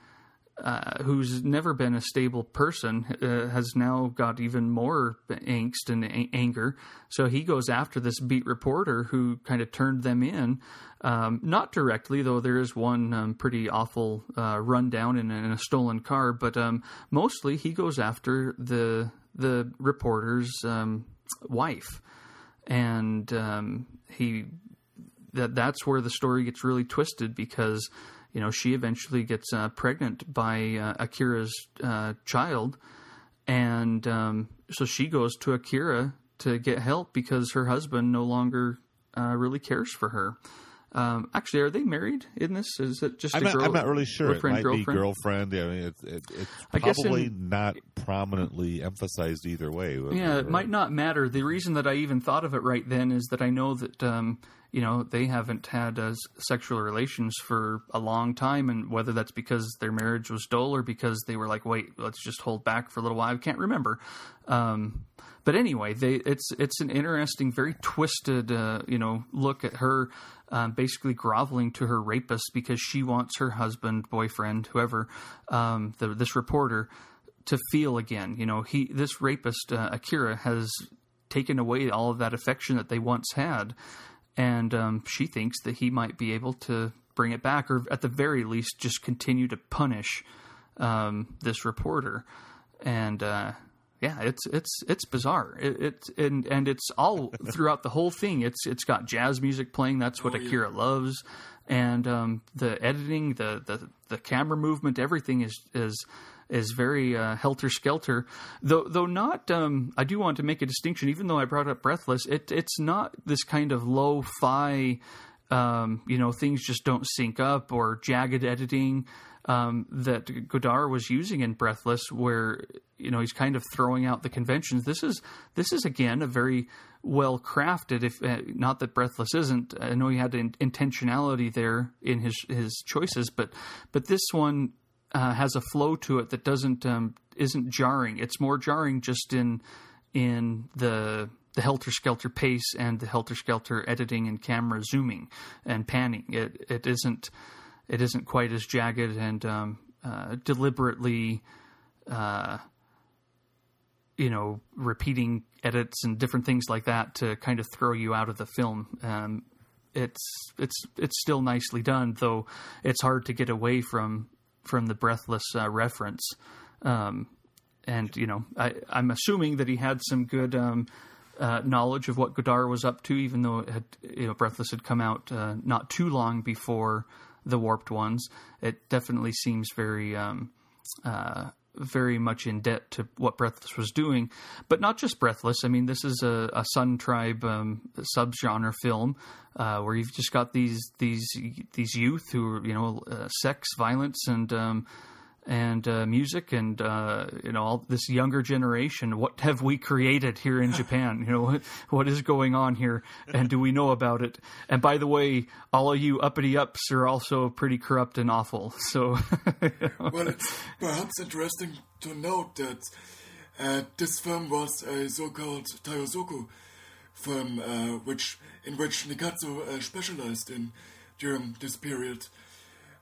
[SPEAKER 2] Uh, who's never been a stable person uh, has now got even more angst and a- anger. So he goes after this beat reporter who kind of turned them in. Um, not directly, though there is one um, pretty awful uh, rundown in, in a stolen car, but um, mostly he goes after the the reporter's um, wife, and um, he that that's where the story gets really twisted because you know she eventually gets uh, pregnant by uh, Akira's uh, child, and um, so she goes to Akira to get help because her husband no longer uh, really cares for her. Um, actually, are they married in this? Is it just
[SPEAKER 1] I'm
[SPEAKER 2] a
[SPEAKER 1] not,
[SPEAKER 2] girl?
[SPEAKER 1] I'm not really sure. It
[SPEAKER 2] boyfriend,
[SPEAKER 1] might
[SPEAKER 2] girlfriend?
[SPEAKER 1] be girlfriend. I mean, it's, it, it's
[SPEAKER 2] I
[SPEAKER 1] probably
[SPEAKER 2] in-
[SPEAKER 1] not prominently emphasized either way.
[SPEAKER 2] Yeah, it might not matter. The reason that I even thought of it right then is that I know that um, you know they haven't had uh, sexual relations for a long time, and whether that's because their marriage was dull or because they were like, wait, let's just hold back for a little while. I can't remember. Um, but anyway, they it's it's an interesting, very twisted, uh, you know, look at her um, basically groveling to her rapist because she wants her husband, boyfriend, whoever, um, the, this reporter, to feel again. You know, he this rapist uh, Akira has taken away all of that affection that they once had, and um, she thinks that he might be able to bring it back, or at the very least, just continue to punish um, this reporter. And uh, yeah, it's it's it's bizarre. It, it's and and it's all throughout the whole thing. It's it's got jazz music playing. That's what Akira loves, and um, the editing, the, the the camera movement, everything is is is very uh, helter skelter. Though though not, um, I do want to make a distinction. Even though I brought up Breathless, it it's not this kind of lo-fi. Um, you know, things just don't sync up or jagged editing um, that Godard was using in Breathless, where you know he's kind of throwing out the conventions. This is this is again a very well crafted. If uh, not that Breathless isn't, I know he had in, intentionality there in his his choices, but but this one uh, has a flow to it that doesn't um, isn't jarring. It's more jarring just in in the the helter skelter pace and the helter skelter editing and camera zooming and panning. It it isn't it isn't quite as jagged and um, uh, deliberately, uh, you know, repeating edits and different things like that to kind of throw you out of the film. Um, it's it's it's still nicely done, though it's hard to get away from from the breathless uh, reference. Um, and you know, I, I'm assuming that he had some good um, uh, knowledge of what Godard was up to, even though had, you know, Breathless had come out uh, not too long before the Warped ones. It definitely seems very, um, uh, very much in debt to what Breathless was doing, but not just Breathless. I mean, this is a, a Sun Tribe um, subgenre film uh, where you've just got these these these youth who are, you know, uh, sex, violence, and um, and uh, music and uh, you know all this younger generation. What have we created here in Japan? You know what, what is going on here, and do we know about it? And by the way, all of you uppity ups are also pretty corrupt and awful. So,
[SPEAKER 3] well, it's perhaps interesting to note that uh, this film was a so-called Taiyozoku film, uh, which in which Nikkatsu uh, specialized in during this period.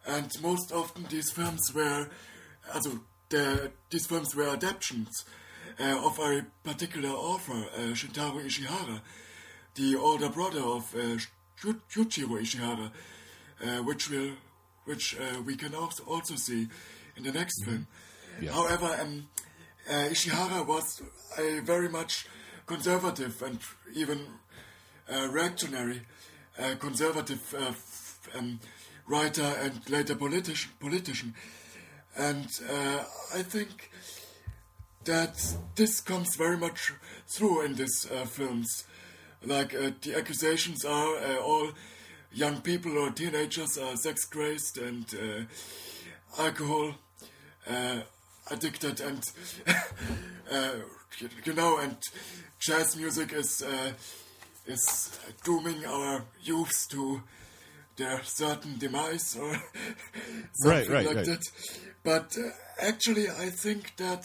[SPEAKER 3] And most often these films were also der, these films were adaptations uh, of a particular author, uh, Shintaro Ishihara, the older brother of uh, Yujiro Ishihara, uh, which will, which uh, we can also, also see in the next mm-hmm. film. Yeah. However, um, uh, Ishihara was a very much conservative and even uh, reactionary conservative um, writer and later politician. politician and uh, I think that this comes very much through in these uh, films. Like uh, the accusations are uh, all young people or teenagers are sex crazed and uh, alcohol uh, addicted, and you know, and jazz music is is dooming our youths to their certain demise or something
[SPEAKER 1] right, right,
[SPEAKER 3] like
[SPEAKER 1] right.
[SPEAKER 3] that. But uh, actually, I think that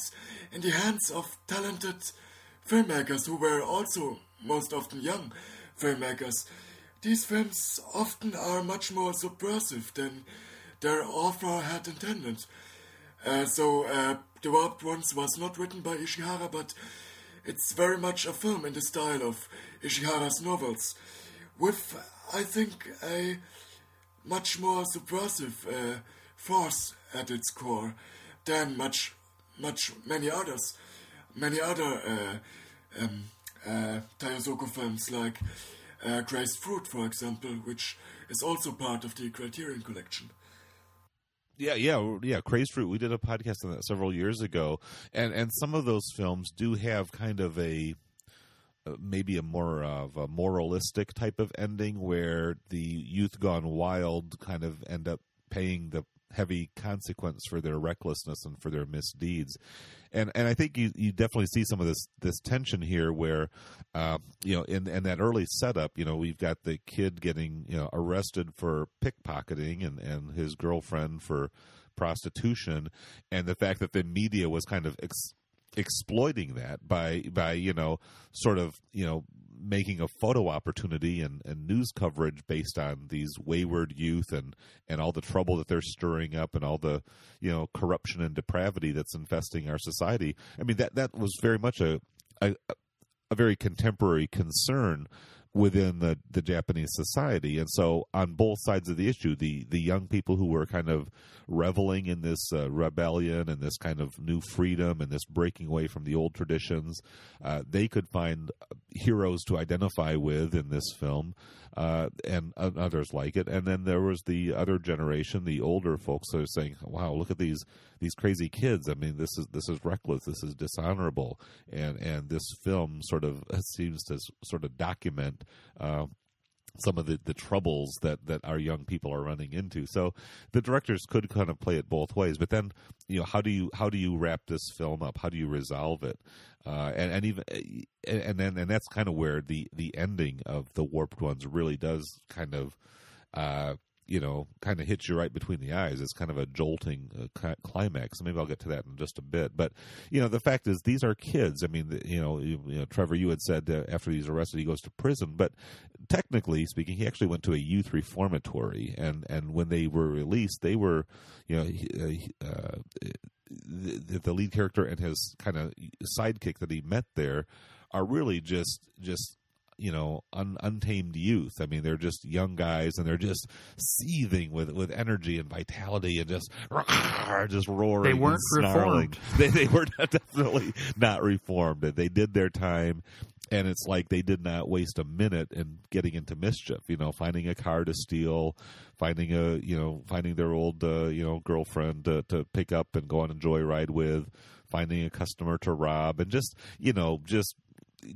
[SPEAKER 3] in the hands of talented filmmakers who were also most often young filmmakers, these films often are much more subversive than their author had intended. Uh, so, uh, The Warped Ones was not written by Ishihara, but it's very much a film in the style of Ishihara's novels, with, I think, a much more subversive uh, force at its core than much, much many others, many other uh, um, uh, films like uh, Crazed Fruit, for example, which is also part of the Criterion Collection.
[SPEAKER 1] Yeah, yeah, yeah. Crazed Fruit. We did a podcast on that several years ago, and and some of those films do have kind of a maybe a more of a moralistic type of ending where the youth gone wild kind of end up paying the heavy consequence for their recklessness and for their misdeeds. And and I think you, you definitely see some of this this tension here where uh, you know in in that early setup you know we've got the kid getting you know arrested for pickpocketing and and his girlfriend for prostitution and the fact that the media was kind of ex- exploiting that by by you know sort of you know making a photo opportunity and, and news coverage based on these wayward youth and, and all the trouble that they're stirring up and all the you know corruption and depravity that's infesting our society. I mean that that was very much a a, a very contemporary concern within the, the Japanese society. And so, on both sides of the issue, the, the young people who were kind of reveling in this uh, rebellion and this kind of new freedom and this breaking away from the old traditions, uh, they could find heroes to identify with in this film uh, and others like it. And then there was the other generation, the older folks, that are saying, "Wow, look at these these crazy kids. I mean, this is this is reckless. This is dishonorable." And and this film sort of seems to sort of document. Uh, some of the, the troubles that, that our young people are running into. So the directors could kind of play it both ways. But then, you know, how do you how do you wrap this film up? How do you resolve it? Uh, and, and even and then and that's kind of where the the ending of the warped ones really does kind of uh, you know kind of hits you right between the eyes. It's kind of a jolting uh, climax. Maybe I'll get to that in just a bit. But you know the fact is these are kids. I mean you know you, you know Trevor, you had said after he's arrested he goes to prison, but technically speaking, he actually went to a youth reformatory, and and when they were released, they were you know. Uh, uh the, the lead character and his kind of sidekick that he met there are really just just you know un, untamed youth. I mean, they're just young guys and they're just seething with with energy and vitality and just just roaring.
[SPEAKER 2] They weren't reformed.
[SPEAKER 1] They they were definitely not reformed. They did their time. And it's like they did not waste a minute in getting into mischief. You know, finding a car to steal, finding a you know finding their old uh, you know girlfriend to, to pick up and go on a joyride with, finding a customer to rob, and just you know just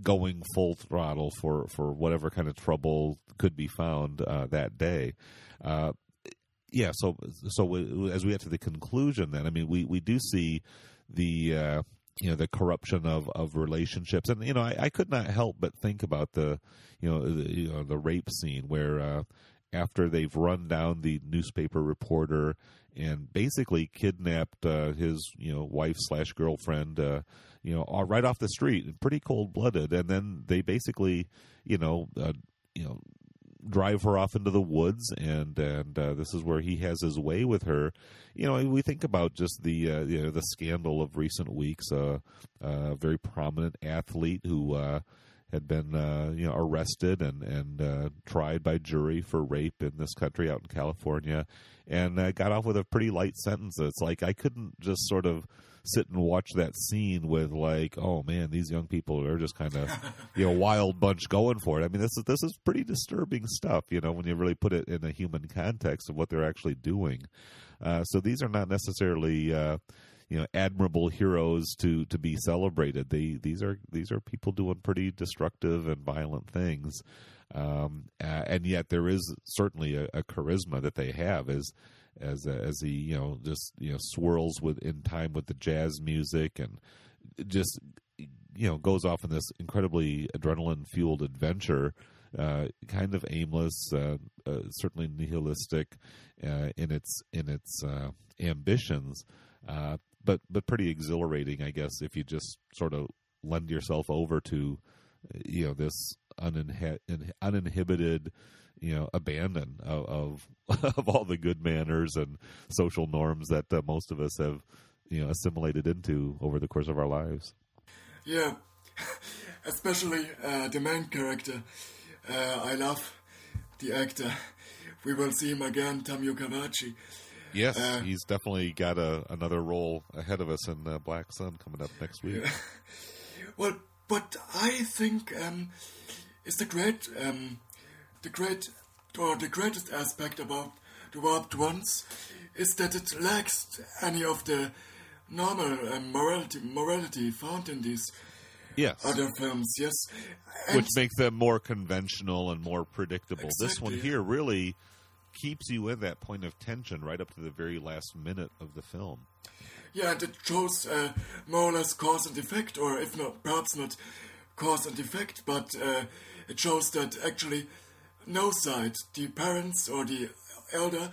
[SPEAKER 1] going full throttle for for whatever kind of trouble could be found uh, that day. Uh, yeah, so so we, as we get to the conclusion, then I mean, we we do see the uh, you know the corruption of of relationships, and you know I, I could not help but think about the you know the, you know, the rape scene where uh, after they've run down the newspaper reporter and basically kidnapped uh, his you know wife slash girlfriend uh, you know right off the street pretty cold blooded and then they basically you know uh, you know drive her off into the woods and and uh, this is where he has his way with her. You know we think about just the uh, you know the scandal of recent weeks uh, a very prominent athlete who uh, had been uh, you know arrested and and uh, tried by jury for rape in this country out in California and uh, got off with a pretty light sentence. It's like I couldn't just sort of sit and watch that scene with like, oh man, these young people are just kind of you know wild bunch going for it. I mean, this is this is pretty disturbing stuff, you know, when you really put it in a human context of what they're actually doing. Uh, so these are not necessarily. Uh, you know, admirable heroes to to be celebrated. They these are these are people doing pretty destructive and violent things, um, uh, and yet there is certainly a, a charisma that they have as as as he you know just you know swirls with in time with the jazz music and just you know goes off in this incredibly adrenaline fueled adventure uh, kind of aimless uh, uh, certainly nihilistic uh, in its in its uh, ambitions uh, but but pretty exhilarating I guess if you just sort of lend yourself over to you know this uninhi- uninhibited you know abandon of, of, of all the good manners and social norms that uh, most of us have you know assimilated into over the course of our lives.
[SPEAKER 3] Yeah, especially uh, the main character. Uh, I love the actor. We will see him again, Tamio Kawachi.
[SPEAKER 1] Yes, uh, he's definitely got a, another role ahead of us in Black Sun coming up next week. Yeah.
[SPEAKER 3] Well, but I think um, it's the great um, the great or the greatest aspect about the Warped Ones is that it lacks any of the normal um, morality morality found in these
[SPEAKER 1] yes.
[SPEAKER 3] other films. Yes,
[SPEAKER 1] and which make them more conventional and more predictable. Exactly. This one here really keeps you in that point of tension right up to the very last minute of the film.
[SPEAKER 3] Yeah, and it shows uh, more or less cause and effect, or if not, perhaps not cause and effect, but uh, it shows that actually no side, the parents or the elder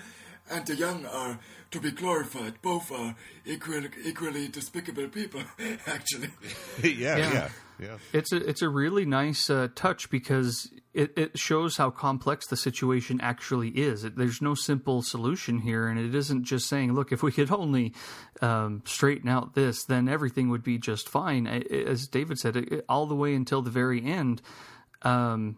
[SPEAKER 3] and the young are to be glorified. Both are equally, equally despicable people, actually.
[SPEAKER 1] yeah, yeah, yeah, yeah,
[SPEAKER 2] It's a it's a really nice uh, touch because it, it shows how complex the situation actually is. It, there's no simple solution here, and it isn't just saying, "Look, if we could only um, straighten out this, then everything would be just fine." As David said, it, all the way until the very end. Um,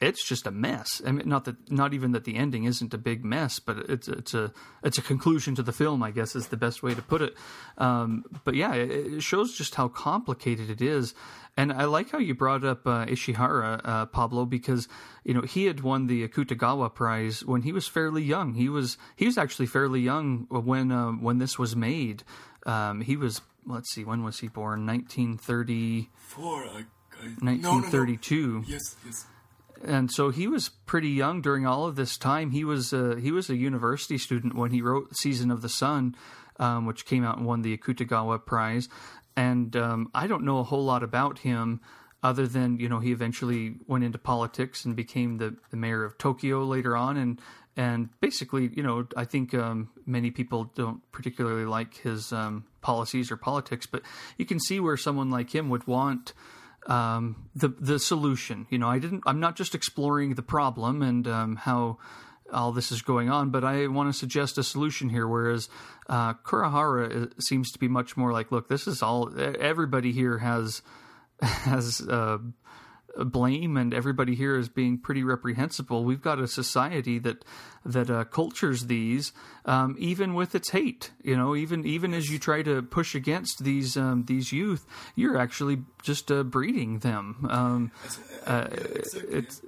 [SPEAKER 2] it's just a mess. I mean, not that, not even that the ending isn't a big mess, but it's it's a it's a conclusion to the film. I guess is the best way to put it. Um, but yeah, it, it, shows just how complicated it is. And I like how you brought up uh, Ishihara uh, Pablo because you know he had won the Akutagawa Prize when he was fairly young. He was he was actually fairly young when uh, when this was made. Um, he was let's see when was he born? Nineteen thirty four. 1932. No, no, no.
[SPEAKER 3] Yes, yes
[SPEAKER 2] and so he was pretty young during all of this time. He was a, he was a university student when he wrote "Season of the Sun," um, which came out and won the Akutagawa Prize. And um, I don't know a whole lot about him other than you know he eventually went into politics and became the, the mayor of Tokyo later on, and and basically you know I think um, many people don't particularly like his um, policies or politics, but you can see where someone like him would want um, the the solution. You know, I didn't. I'm not just exploring the problem and um, how all this is going on, but I want to suggest a solution here. Whereas uh, Kurahara uh, seems to be much more like, look, this is all. Everybody here has has uh, blame and everybody here is being pretty reprehensible. We've got a society that that uh, cultures these, um, even with its hate. You know, even even as you try to push against these um, these youth, you're actually just uh, breeding them. Um, uh, it's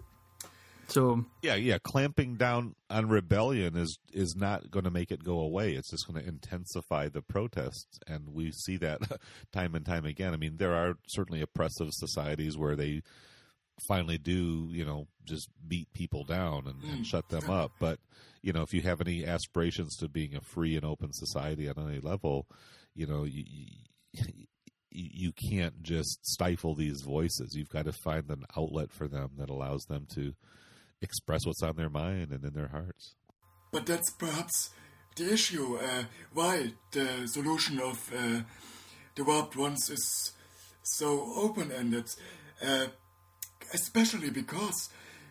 [SPEAKER 2] so
[SPEAKER 1] yeah, yeah. Clamping down on rebellion is is not going to make it go away. It's just going to intensify the protests, and we see that time and time again. I mean, there are certainly oppressive societies where they finally do, you know, just beat people down and, and shut them up. But you know, if you have any aspirations to being a free and open society on any level, you know, you, you, you can't just stifle these voices. You've got to find an outlet for them that allows them to express what's on their mind and in their hearts.
[SPEAKER 3] But that's perhaps the issue. Uh, why the solution of uh, the warped ones is so open-ended, uh, especially because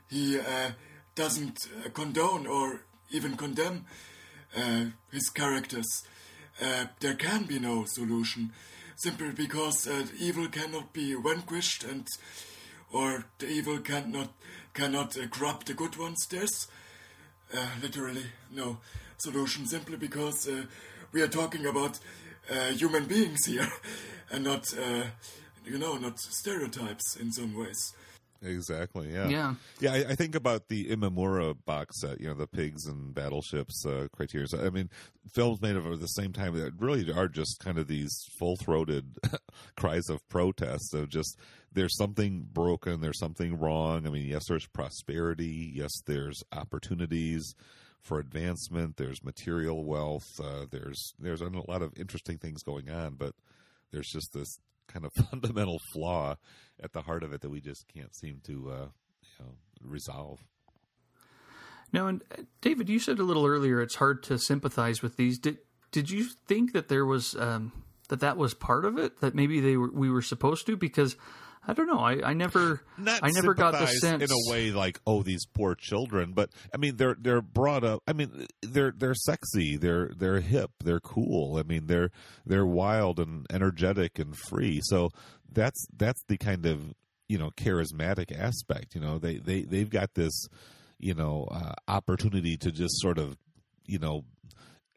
[SPEAKER 3] he uh, doesn't uh, condone or even condemn uh, his characters. there can be no solution, simply because evil cannot be vanquished and or the evil cannot cannot uh, corrupt the good ones. There's uh, literally no solution, simply because uh, we are talking about uh, human beings here, and not uh, you know not stereotypes in some ways.
[SPEAKER 1] Exactly. Yeah.
[SPEAKER 2] Yeah.
[SPEAKER 1] Yeah. I, I, think about the Imamura box set. You know, the pigs and battleships uh, criteria. I mean, films made of at the same time that really are just kind of these full-throated cries of protest of just there's something broken, there's something wrong. I mean, yes, there's prosperity, yes, there's opportunities for advancement, there's material wealth, uh, there's there's a lot of interesting things going on, but there's just this kind of fundamental flaw at the heart of it that we just can't seem to uh, you know, resolve.
[SPEAKER 2] Now, and uh, David, you said a little earlier it's hard to sympathize with these. Did did you think that there was um, that that was part of it? That maybe they were we were supposed to because I don't know. I, I never,
[SPEAKER 1] Not
[SPEAKER 2] I never got the sense
[SPEAKER 1] in a way like, oh, these poor children. But I mean, they're they're brought up. I mean, they're they're sexy. They're they're hip. They're cool. I mean, they're they're wild and energetic and free. So that's that's the kind of you know charismatic aspect. You know, they they they've got this you know uh, opportunity to just sort of you know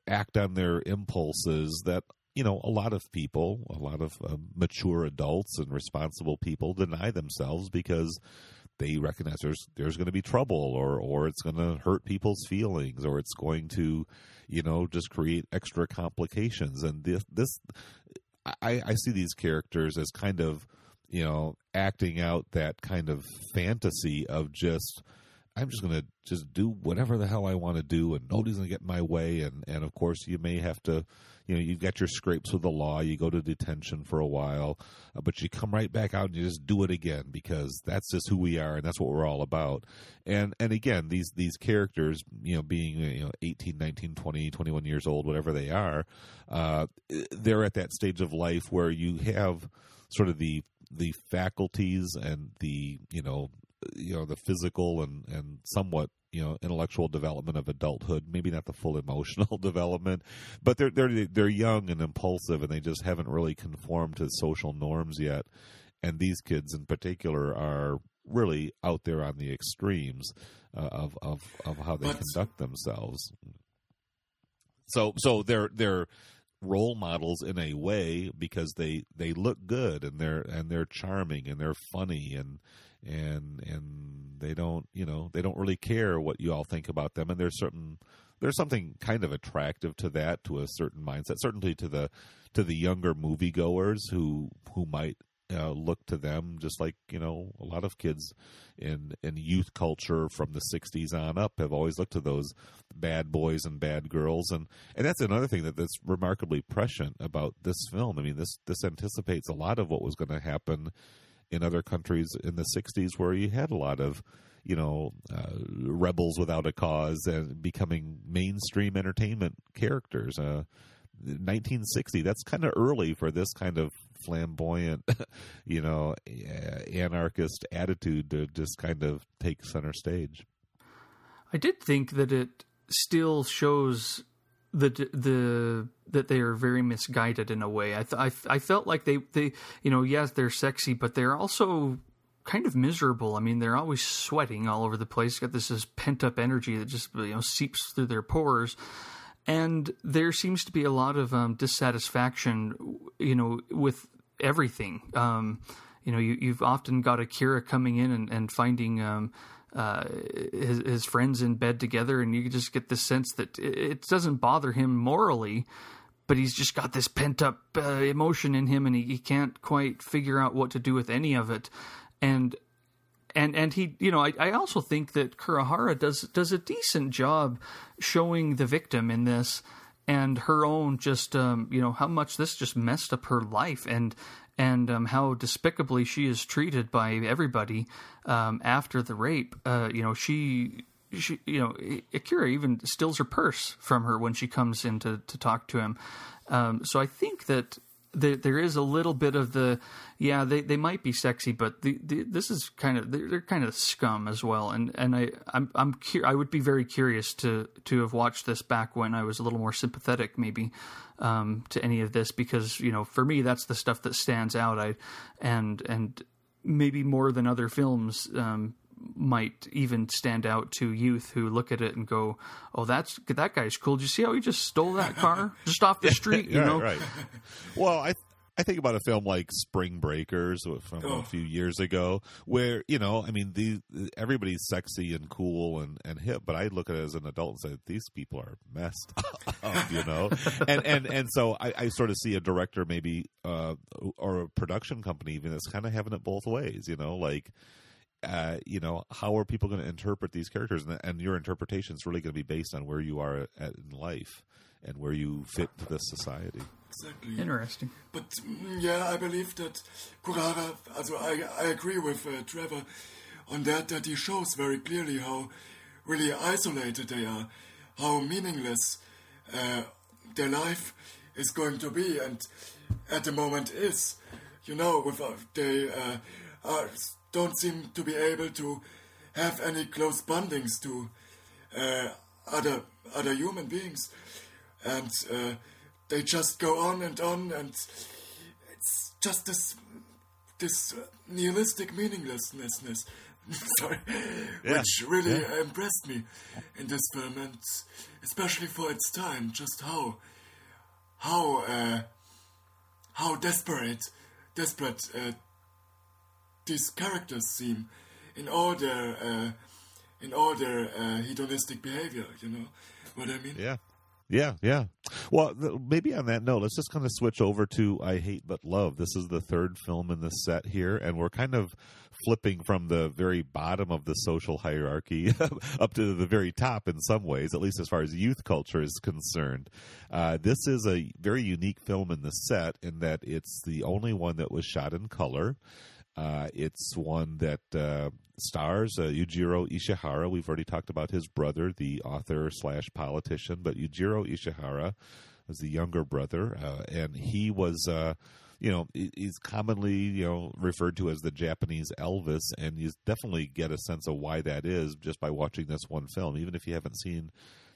[SPEAKER 1] act on their impulses that you know, a lot of people, a lot of uh, mature adults and responsible people deny themselves because they recognize there's there's going to be trouble or or it's going to hurt people's feelings or it's going to, you know, just create extra complications. And this, this I, I see these characters as kind of, you know, acting out that kind of fantasy of just I'm just going to just do whatever the hell I want to do, and nobody's going to get in my way. And and of course, you may have to, you know, you've got your scrapes with the law. You go to detention for a while, uh, but you come right back out and you just do it again because that's just who we are, and that's what we're all about. And and again, these these characters, you know, being you know 18, 19, 20, 21 years old, whatever they are, uh, they're at that stage of life where you have sort of the the faculties and the you know you know the physical and and somewhat you know intellectual development of adulthood maybe not the full emotional development but they're they're they're young and impulsive and they just haven't really conformed to social norms yet. And these kids in particular are really out there on the extremes uh, of of of how they but, conduct themselves. So so they're they're role models in a way because they they look good and they're and they're charming and they're funny and and and they don't you know they don't really care what you all think about them. And there's certain there's something kind of attractive to that to a certain mindset certainly to the to the younger moviegoers who who might uh, look to them just like you know a lot of kids in in youth culture from the 60s on up have always looked to those bad boys and bad girls. And and that's another thing that that's remarkably prescient about this film. I mean this this anticipates a lot of what was going to happen in other countries in the 60s where you had a lot of you know uh, rebels without a cause and becoming mainstream entertainment characters. Uh, 1960 that's kind of early for this kind of flamboyant you know anarchist attitude to just kind of take center stage
[SPEAKER 2] i did think that it still shows the the that they are very misguided in a way. I th- I, I felt like they they you know yes they're sexy, but they're also kind of miserable. I mean, they're always sweating all over the place. Got this, this pent up energy that just you know seeps through their pores, and there seems to be a lot of um, dissatisfaction, you know, with everything. Um, you know, you, have often got Akira coming in and, and finding um, uh, his, his, friends in bed together, and you just get the sense that it, doesn't bother him morally, but he's just got this pent up uh, emotion in him, and he, he can't quite figure out what to do with any of it. And and and he you know I, I also think that Kurahara does does a decent job showing the victim in this and her own just um, you know how much this just messed up her life and and um, how despicably she is treated by everybody um, after the rape. Uh, you know she she you know Akira even steals her purse from her when she comes in to, to talk to him. Um, so I think that there, there is a little bit of the yeah they, they might be sexy but the, the, this is kind of they're, they're, kind of scum as well. And and I I'm I'm cu- I would be very curious to to have watched this back when I was a little more sympathetic maybe um, to any of this because you know for me that's the stuff that stands out. I and and maybe more than other films um, might even stand out to youth who look at it and go, "Oh, that's that guy's cool." Did you see how he just stole that car just off the street? You
[SPEAKER 1] right,
[SPEAKER 2] know,
[SPEAKER 1] right? Well, I I think about a film like Spring Breakers from oh. a few years ago, where you know, I mean, the everybody's sexy and cool and, and hip, but I look at it as an adult and say these people are messed up, you know, and and and so I, I sort of see a director maybe uh, or a production company even that's kind of having it both ways, you know, like uh, you know, how are people going to interpret these characters? And, and your interpretation is really going to be based on where you are at, in life and where you fit to this society.
[SPEAKER 3] Exactly.
[SPEAKER 2] Interesting.
[SPEAKER 3] But mm, yeah, I believe that Kurahara, also I, I agree with uh, Trevor on that, that he shows very clearly how really isolated they are, how meaningless uh, their life is going to be, and at the moment is. You know, without they uh, are don't seem to be able to have any close bondings to uh, other other human beings, and uh, they just go on and on, and it's just this this nihilistic meaninglessness. Sorry, yeah. which really yeah. impressed me in this film, and especially for its time, just how how uh, how desperate desperate uh, these characters seem in all their uh, in all their uh, hedonistic behavior. You know what I mean?
[SPEAKER 1] Yeah. Yeah, yeah. Well, maybe on that note, let's just kind of switch over to I Hate But Love. This is the third film in the set here, and we're kind of flipping from the very bottom of the social hierarchy up to the very top in some ways, at least as far as youth culture is concerned. Uh, this is a very unique film in the set in that it's the only one that was shot in color. Uh, it's one that uh, stars uh, Yujiro Ishihara. We've already talked about his brother, the author slash politician, but Yujiro Ishihara is the younger brother, uh, and he was. Uh, you know, he's commonly you know referred to as the Japanese Elvis, and you definitely get a sense of why that is just by watching this one film. Even if you haven't seen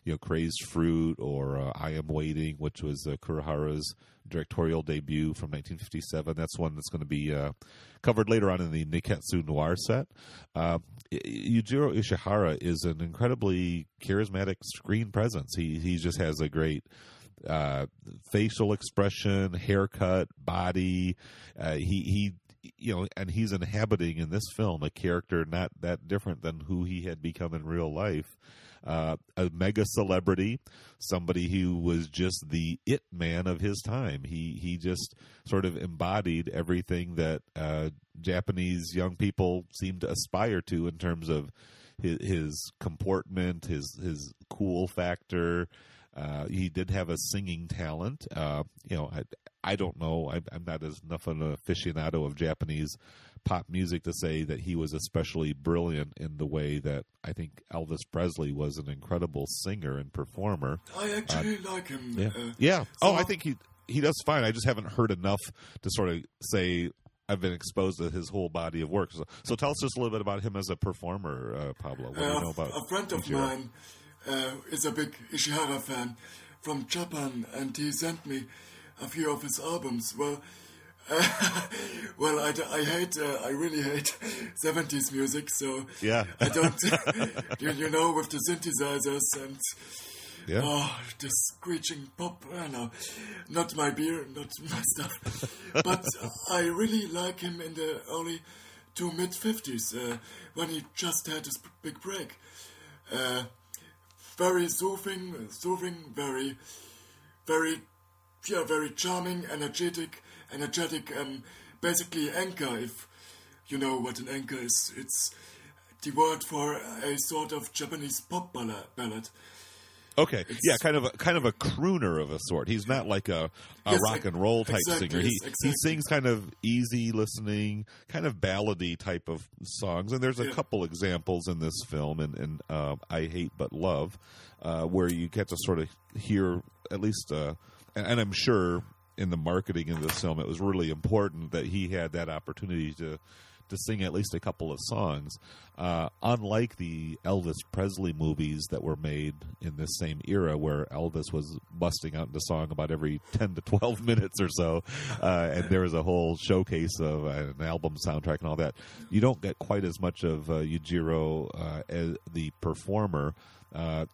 [SPEAKER 1] you know, Crazed Fruit or uh, I Am Waiting, which was Kurahara's directorial debut from 1957. That's one that's going to be covered later on in the Nikkatsu Noir set. Uh, Yujiro Ishihara is an incredibly charismatic screen presence. He he just has a great uh, facial expression, haircut, body. Uh, he he you know, and he's inhabiting in this film a character not that different than who he had become in real life uh, a mega celebrity, somebody who was just the it man of his time. He he just sort of embodied everything that uh, Japanese young people seem to aspire to in terms of his, his comportment, his his cool factor. Uh, he did have a singing talent. Uh, you know, I, I don't know. I, I'm not as enough an aficionado of Japanese pop music to say that he was especially brilliant in the way that I think Elvis Presley was an incredible singer and performer.
[SPEAKER 3] I actually uh, like him.
[SPEAKER 1] Yeah. Uh, yeah. So oh, I think he he does fine. I just haven't heard enough to sort of say I've been exposed to his whole body of work. So, so tell us just a little bit about him as a performer, uh, Pablo. What do you uh, know about
[SPEAKER 3] a friend of Ishihara? mine uh, is a big Ishihara fan from Japan, and he sent me a few of his albums. Well, well, I, I hate, uh, I really hate 70s music, so
[SPEAKER 1] Yeah.
[SPEAKER 3] I don't, you, you know, with the synthesizers and
[SPEAKER 1] Yeah.
[SPEAKER 3] oh, the screeching pop, uh, no, not my beer, not my stuff. but I really like him in the early to mid 50s uh, when he just had this big break. Uh, very soothing, soothing, very, very, yeah, very charming, energetic, energetic. Um, basically, enka. If you know what an enka is, it's the word for a sort of Japanese pop ballad.
[SPEAKER 1] Okay, yeah, kind of a kind of a crooner of a sort. He's not like a, a
[SPEAKER 3] Yes,
[SPEAKER 1] rock and roll type
[SPEAKER 3] exactly,
[SPEAKER 1] singer. He
[SPEAKER 3] yes, exactly.
[SPEAKER 1] he sings kind of easy listening, kind of ballady type of songs. And there's a
[SPEAKER 3] Yeah.
[SPEAKER 1] couple examples in this film, and and uh, I hate but love, uh, where you get to sort of hear at least, uh, and, and I'm sure in the marketing of this film, it was really important that he had that opportunity to to sing at least a couple of songs. Uh, unlike the Elvis Presley movies that were made in this same era, where Elvis was busting out into song about every ten to twelve minutes or so, uh, and there was a whole showcase of an album soundtrack and all that, you don't get quite as much of uh, Yujiro uh, as the performer. Uh,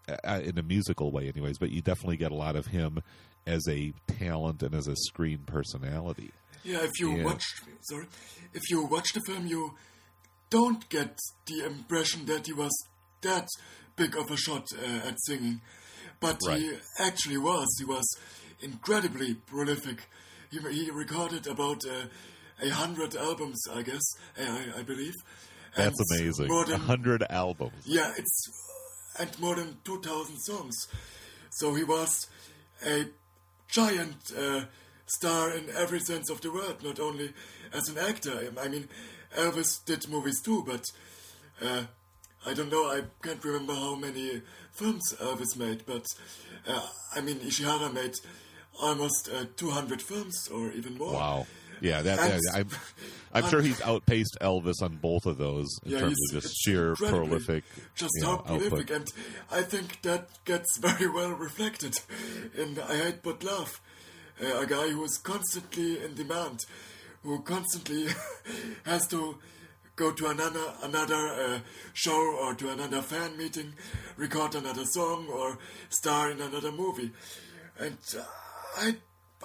[SPEAKER 1] in a musical way, anyways, but you definitely get a lot of him as a talent and as a screen personality.
[SPEAKER 3] Yeah, if you
[SPEAKER 1] Yeah.
[SPEAKER 3] watch, sorry, if you watch the film, you don't get the impression that he was that big of a shot uh, at singing, but he actually was. He was incredibly prolific. He, he recorded about uh, a hundred albums, I guess, I, I believe.
[SPEAKER 1] That's amazing. A hundred albums.
[SPEAKER 3] yeah, it's and more than two thousand songs. So he was a giant uh, star in every sense of the word, not only as an actor. I mean, Elvis did movies too, but uh, I don't know. I can't remember how many films Elvis made, but uh, I mean, Ishihara made almost uh, two hundred films or even more.
[SPEAKER 1] Wow. Yeah, that, I'm, I'm sure he's outpaced Elvis on both of those in
[SPEAKER 3] Yeah,
[SPEAKER 1] terms of just sheer prolific
[SPEAKER 3] just
[SPEAKER 1] you
[SPEAKER 3] how
[SPEAKER 1] know,
[SPEAKER 3] prolific,
[SPEAKER 1] output.
[SPEAKER 3] and I think that gets very well reflected in I Hate But Love, uh, a guy who is constantly in demand, who constantly has to go to another another uh, show or to another fan meeting, record another song or star in another movie, and uh, I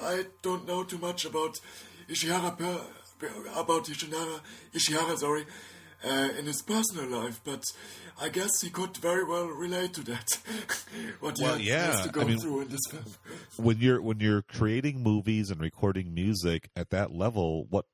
[SPEAKER 3] I don't know too much about Ishihara about Ishihara Ishihara sorry uh, in his personal life, but I guess he could very well relate to that. what
[SPEAKER 1] Well,
[SPEAKER 3] he
[SPEAKER 1] yeah,
[SPEAKER 3] has to go
[SPEAKER 1] I mean-
[SPEAKER 3] through in this film.
[SPEAKER 1] when you're when you're creating movies and recording music at that level, what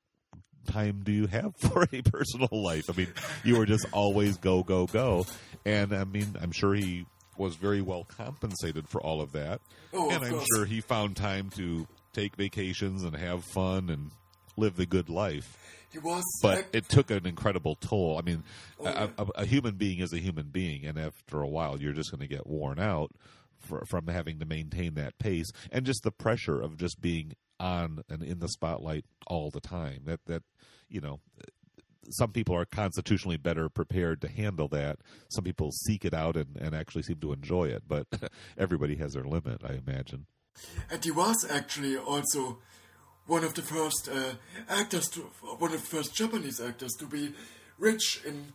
[SPEAKER 1] time do you have for a personal life? I mean, you are just always go go go, and I mean, I'm sure he was very well compensated for all of that,
[SPEAKER 3] Oh, of
[SPEAKER 1] and I'm
[SPEAKER 3] course.
[SPEAKER 1] sure he found time to take vacations and have fun and live the good life.
[SPEAKER 3] He was,
[SPEAKER 1] but it took an incredible toll. I mean,
[SPEAKER 3] Oh,
[SPEAKER 1] a, a, a human being is a human being, and after a while, you're just going to get worn out for, from having to maintain that pace, and just the pressure of just being on and in the spotlight all the time. That that you know. Some people are constitutionally better prepared to handle that. Some people seek it out and, and actually seem to enjoy it, but everybody has their limit, I imagine.
[SPEAKER 3] And he was actually also one of the first uh, actors to one of the first Japanese actors to be rich in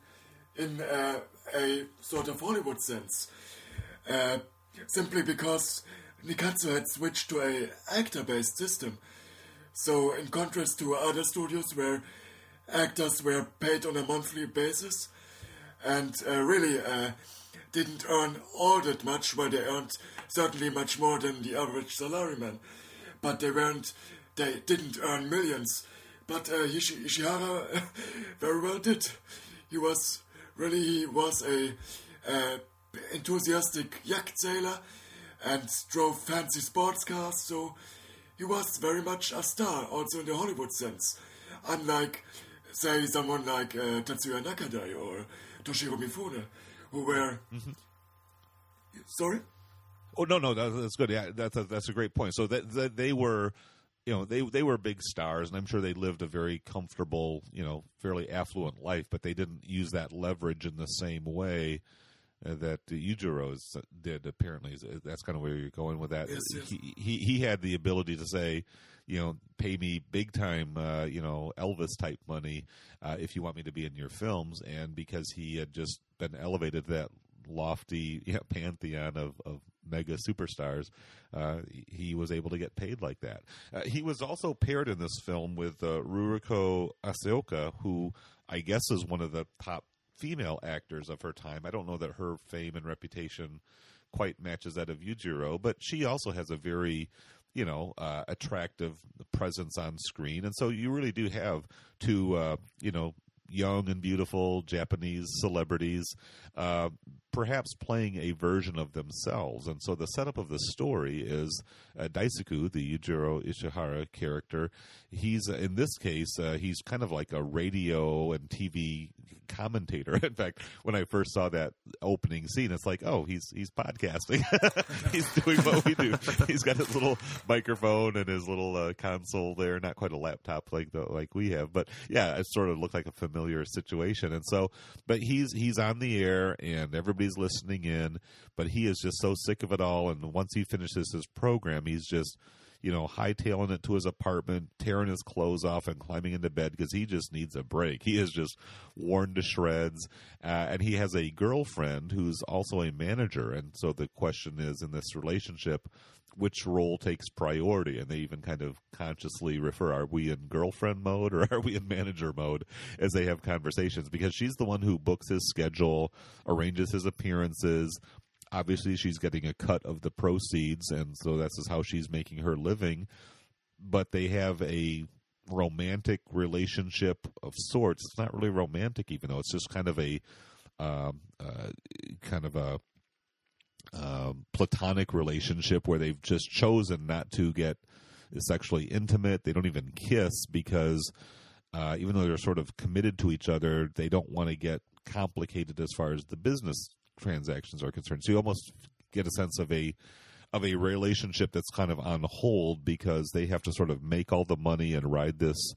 [SPEAKER 3] in uh, a sort of Hollywood sense, uh, simply because Nikkatsu had switched to a actor-based system. So, in contrast to other studios where actors were paid on a monthly basis and uh, really uh, didn't earn all that much, well, they earned certainly much more than the average salaryman, but they weren't, they didn't earn millions. But uh, Ishi- Ishihara very well did. He was really he was a uh, enthusiastic yacht sailor and drove fancy sports cars, so he was very much a star, also in the Hollywood sense. Unlike, say, someone like uh, Tatsuya Nakadai or Toshiro Mifune, who were. Sorry?
[SPEAKER 1] Oh no, no, that, that's good. Yeah, that's a, that's a great point. So that, that they were, you know, they they were big stars, and I'm sure they lived a very comfortable, you know, fairly affluent life, but they didn't use that leverage in the same way uh, that Yujiro did. Apparently, that's kind of where you're going with that.
[SPEAKER 3] Yes, yes.
[SPEAKER 1] He, he he had the ability to say, you know, pay me big time, uh, you know, Elvis type money uh, if you want me to be in your films, and because he had just been elevated to that lofty you know, pantheon of, of mega superstars, uh, he was able to get paid like that. Uh, he was also paired in this film with uh, Ruriko Asaoka, who I guess is one of the top female actors of her time. I don't know that her fame and reputation quite matches that of Yujiro, but she also has a very you know uh, attractive presence on screen, and so you really do have two uh, you know young and beautiful Japanese celebrities, uh, perhaps playing a version of themselves. And so the setup of the story is uh, Daisuke, the Yujiro Ishihara character. He's uh, in this case, uh, he's kind of like a radio and TV commentator. In fact, when I first saw that opening scene, it's like, oh, he's he's podcasting. he's doing what we do. He's got his little microphone and his little uh, console there. Not quite a laptop like the, like we have, but yeah, it sort of looked like a familiar situation. And so, but he's he's on the air and everybody's listening in, but he is just so sick of it all. And once he finishes his program, he's just you know, hightailing it to his apartment, tearing his clothes off, and climbing into bed because he just needs a break. He is just worn to shreds, uh, and he has a girlfriend who's also a manager. And so the question is, in this relationship, which role takes priority? And they even kind of consciously refer: Are we in girlfriend mode or are we in manager mode? As they have conversations, because she's the one who books his schedule, arranges his appearances obviously she's getting a cut of the proceeds and so that's just how she's making her living. But they have a romantic relationship of sorts. It's not really romantic even though it's just kind of a um, uh, kind of a um, platonic relationship where they've just chosen not to get sexually intimate. They don't even kiss because uh, even though they're sort of committed to each other they don't want to get complicated as far as the business transactions are concerned. So you almost get a sense of a of a relationship that's kind of on hold because they have to sort of make all the money and ride this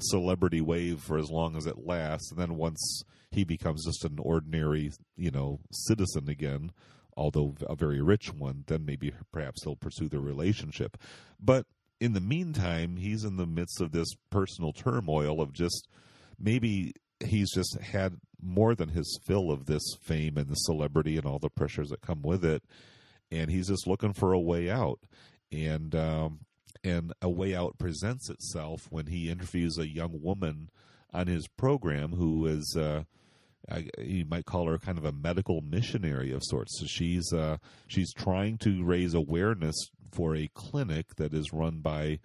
[SPEAKER 1] celebrity wave for as long as it lasts and then once he becomes just an ordinary you know citizen again although a very rich one then maybe perhaps they'll pursue the relationship but in the meantime he's in the midst of this personal turmoil of just maybe he's just had more than his fill of this fame and the celebrity and all the pressures that come with it and he's just looking for a way out and um, and a way out presents itself when he interviews a young woman on his program who is uh, I, you might call her kind of a medical missionary of sorts. So she's uh, she's trying to raise awareness for a clinic that is run by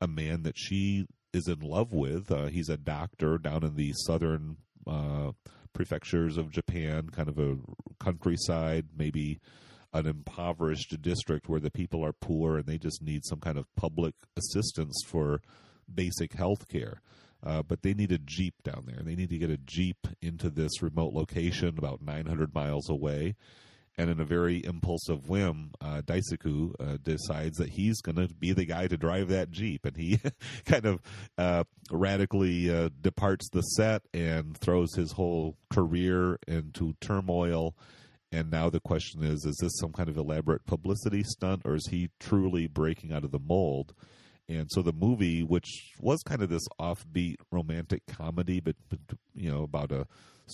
[SPEAKER 1] a man that she is in love with. Uh, he's a doctor down in the southern uh, prefectures of Japan, kind of a countryside, maybe an impoverished district where the people are poor and they just need some kind of public assistance for basic health care. Uh, but they need a jeep down there. They need to get a jeep into this remote location about 900 miles away. And in a very impulsive whim, uh, Daisuke uh, decides that he's going to be the guy to drive that jeep, and he kind of uh, radically uh, departs the set and throws his whole career into turmoil. And now the question is: Is this some kind of elaborate publicity stunt, or is he truly breaking out of the mold? And so the movie, which was kind of this offbeat romantic comedy, but, but you know about a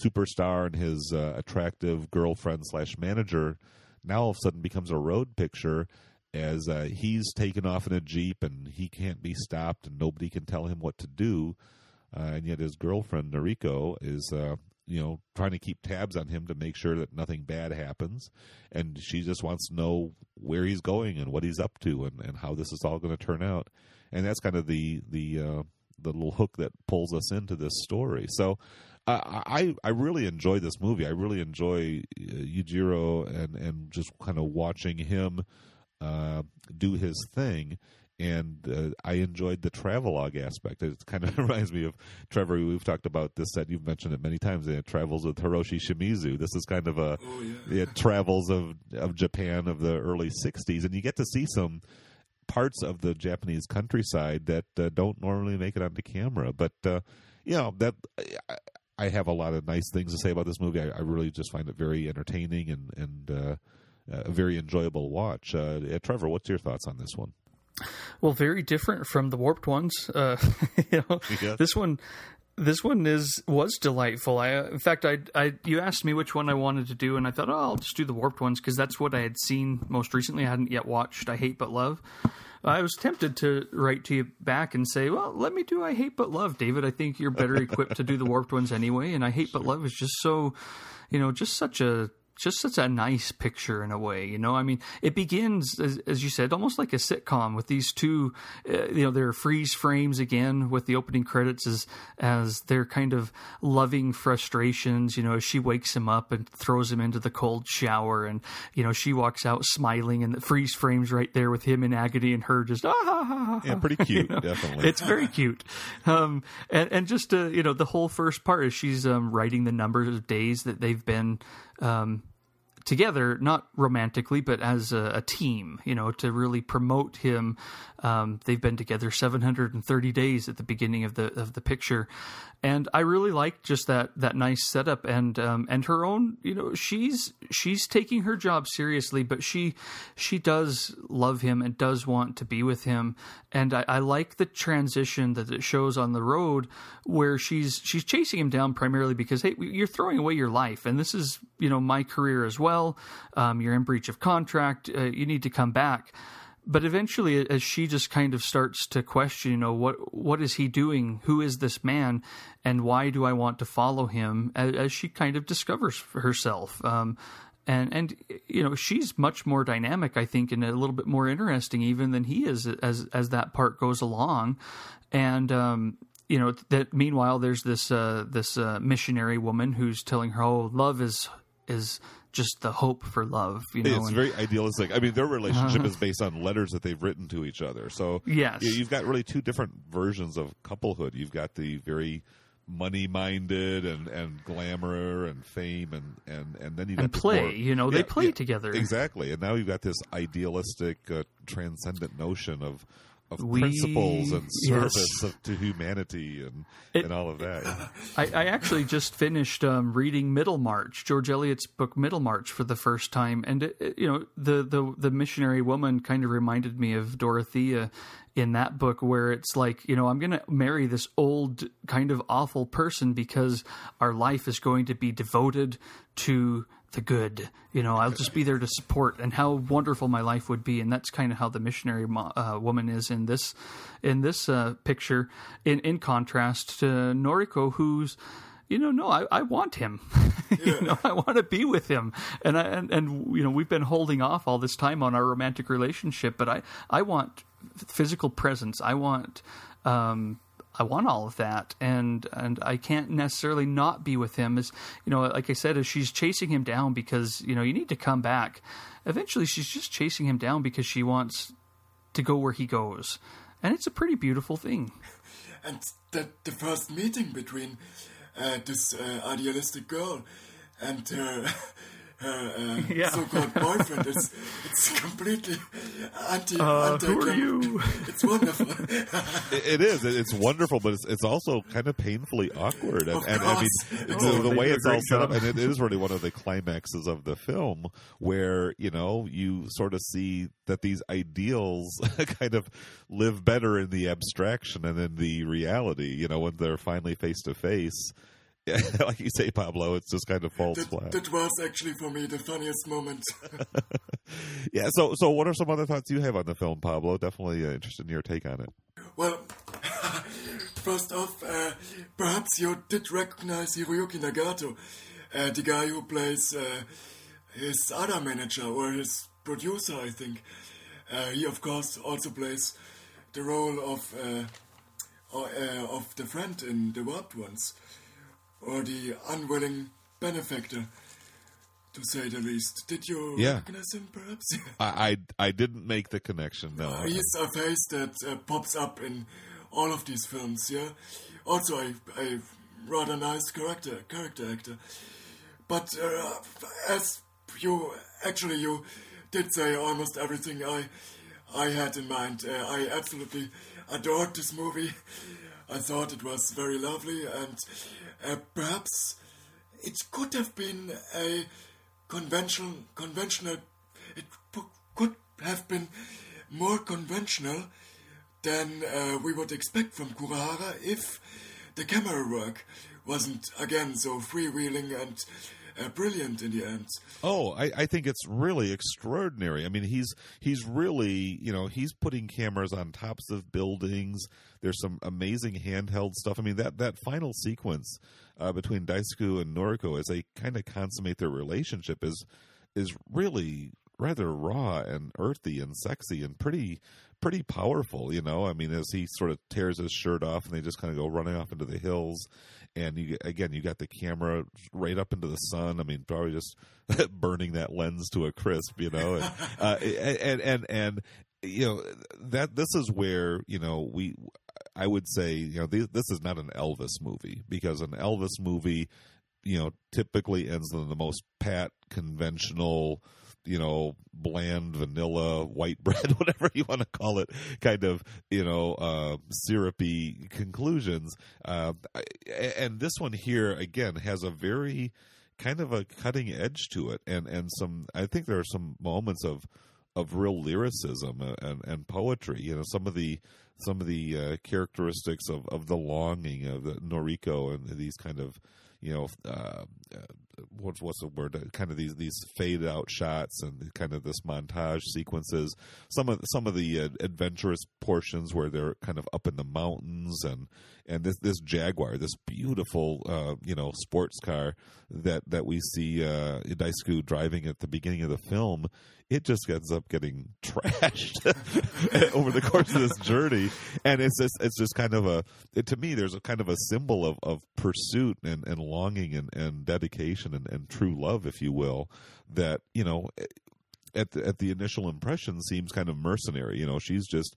[SPEAKER 1] superstar and his uh, attractive girlfriend slash manager, now all of a sudden becomes a road picture as uh, he's taken off in a jeep and he can't be stopped and nobody can tell him what to do, uh, and yet his girlfriend Noriko is. You know, trying to keep tabs on him to make sure that nothing bad happens. And she just wants to know where he's going and what he's up to and, and how this is all going to turn out. And that's kind of the the uh, the little hook that pulls us into this story. So uh, I I really enjoy this movie. I really enjoy uh, Yujiro and and just kind of watching him uh, do his thing. And uh, I enjoyed the travelogue aspect. It kind of reminds me of Trevor. We've talked about this set. You've mentioned it many times. It travels with Hiroshi Shimizu. This is kind of a
[SPEAKER 3] Oh, yeah.
[SPEAKER 1] yeah, travels of of Japan of the early '60s, and you get to see some parts of the Japanese countryside that uh, don't normally make it onto camera. But uh, you know that I, I have a lot of nice things to say about this movie. I, I really just find it very entertaining and and uh, a very enjoyable watch. Uh, Trevor, what's your thoughts on this one?
[SPEAKER 2] Well, very different from the warped ones. Uh, you know,
[SPEAKER 1] Yeah.
[SPEAKER 2] this one, this one is was delightful. I, uh, in fact, I, I, you asked me which one I wanted to do, and I thought, oh, I'll just do the warped ones because that's what I had seen most recently. I hadn't yet watched I Hate But Love. I was tempted to write to you back and say, well, let me do I Hate But Love, David. I think you're better equipped to do the warped ones anyway, and I Hate But Love is just so, you know, just such a just such a nice picture in a way, you know. I mean, it begins as, as you said, almost like a sitcom with these two, uh, you know, their freeze frames again with the opening credits as as their kind of loving frustrations. You know, as she wakes him up and throws him into the cold shower, and you know, she walks out smiling, and the freeze frames right there with him in agony and her just ah ha ha ha.
[SPEAKER 1] Yeah, pretty cute, definitely.
[SPEAKER 2] It's very cute, um, and and just uh, you know the whole first part is she's um, writing the numbers of days that they've been um, together, not romantically, but as a, a team. You know, to really promote him. Um, they've been together 730 days at the beginning of the of the picture, and I really like just that that nice setup and um, and her own. You know, she's she's taking her job seriously, but she she does love him and does want to be with him, and I, I like the transition that it shows on the road where she's she's chasing him down primarily because hey, you're throwing away your life, and this is you know my career as well. Um, you're in breach of contract. Uh, you need to come back. But eventually as she just kind of starts to question you know what what is he doing? Who is this man? And why do i want to follow him? As, as she kind of discovers herself um, and and you know she's much more dynamic i think and a little bit more interesting even than he is as as that part goes along. And um you know that meanwhile there's this uh this uh, missionary woman who's telling her oh love is is just the hope for love you know
[SPEAKER 1] it's
[SPEAKER 2] and-
[SPEAKER 1] very idealistic. I mean, their relationship is based on letters that they've written to each other. So
[SPEAKER 2] Yes.
[SPEAKER 1] you- you've got really two different versions of couplehood. You've got the very money-minded and, and glamour and fame and and and then you
[SPEAKER 2] and play
[SPEAKER 1] more-
[SPEAKER 2] you know they play
[SPEAKER 1] yeah,
[SPEAKER 2] together
[SPEAKER 1] exactly. And now you've got this idealistic, uh, transcendent notion of of
[SPEAKER 2] We-
[SPEAKER 1] principles and
[SPEAKER 2] yes.
[SPEAKER 1] service of, to humanity and
[SPEAKER 2] It-
[SPEAKER 1] and all of that.
[SPEAKER 2] I, I actually just finished um, reading Middlemarch, George Eliot's book Middlemarch, for the first time, and it, it- you know the the the missionary woman kind of reminded me of Dorothea in that book, where it's like you know I'm going to marry this old kind of awful person because our life is going to be devoted to the good. You know, I'll just be there to support, and how wonderful my life would be. And that's kind of how the missionary mo- uh, woman is in this in this uh, picture. In in contrast to Noriko, who's you know, no, I, I want him. you know, I want to be with him, and I, and and you know, we've been holding off all this time on our romantic relationship, but I I want physical presence. I want. Um, I want all of that, and and I can't necessarily not be with him. As you know, like I said, as she's chasing him down because you know you need to come back. Eventually, she's just chasing him down because she wants to go where he goes, and it's a pretty beautiful thing.
[SPEAKER 3] and that the first meeting between uh, this uh, idealistic girl and her, her uh,
[SPEAKER 2] Yeah.
[SPEAKER 3] so-called boyfriend is it's completely anti.
[SPEAKER 2] Uh,
[SPEAKER 3] anti
[SPEAKER 2] who are you?
[SPEAKER 3] It's wonderful.
[SPEAKER 1] It- it is. It- It's wonderful, but it's, it's also kind of painfully awkward. And,
[SPEAKER 3] Of
[SPEAKER 1] and I mean,
[SPEAKER 3] course.
[SPEAKER 1] the,
[SPEAKER 2] Oh,
[SPEAKER 1] the way it's all set up, and it is really one of the climaxes of the film, where you know you sort of see that these ideals kind of live better in the abstraction and in the reality. You know, when they're finally face to face. Yeah, like you say, Pablo, it's just kind of falls
[SPEAKER 3] that,
[SPEAKER 1] flat.
[SPEAKER 3] that was actually for me the funniest moment.
[SPEAKER 1] Yeah. So, so what are some other thoughts you have on the film, Pablo? Definitely uh, interested in your take on it.
[SPEAKER 3] Well, first off, uh, perhaps you did recognize Hiroyuki Nagato, uh, the guy who plays uh, his other manager or his producer, I think. Uh, he, of course, also plays the role of uh, uh, of the friend in The Warped Ones, or the unwilling benefactor, to say the least. Did you
[SPEAKER 1] Yeah.
[SPEAKER 3] recognize him, perhaps?
[SPEAKER 1] I, I, I didn't make the connection. No.
[SPEAKER 3] He's a face that uh, pops up in all of these films, yeah. Also, a, a rather nice character, character actor. But uh, as you actually you did say almost everything I I had in mind. Uh, I absolutely adored this movie. I thought it was very lovely, and uh, perhaps it could have been a conventional, conventional. It p- could have been more conventional than uh, we would expect from Kurahara if the camera work wasn't again so freewheeling and brilliant in the end.
[SPEAKER 1] Oh, I, I think it's really extraordinary. I mean, he's he's really you know he's putting cameras on tops of buildings. There's some amazing handheld stuff. I mean that that final sequence uh, between Daisuke and Noriko as they kind of consummate their relationship is is really rather raw and earthy and sexy and pretty pretty powerful, you know. I mean, as he sort of tears his shirt off and they just kind of go running off into the hills, and you again you got the camera right up into the sun. I mean, probably just burning that lens to a crisp, you know. And uh, and, and and you know that this is where you know we. I would say you know this, this is not an Elvis movie because an Elvis movie, you know, typically ends in the most pat conventional you know, bland vanilla white bread, whatever you want to call it, kind of, you know, uh, syrupy conclusions. Uh, and this one here, again, has a very kind of a cutting edge to it. And, and some, I think there are some moments of, of real lyricism and, and poetry. You know, some of the some of the uh, characteristics of, of the longing of the Noriko and these kind of you know, uh, what's what's the word? Uh, kind of these these fade out shots and kind of this montage sequences. Some of some of the uh, adventurous portions where they're kind of up in the mountains and and this this Jaguar, this beautiful uh, you know sports car that that we see uh, Daisuke driving at the beginning of the film it just ends up getting trashed over the course of this journey. And it's just it's just kind of a it, to me there's a kind of a symbol of, of pursuit and, and longing and, and dedication and, and true love if you will that you know at the, at the initial impression seems kind of mercenary. You know she's just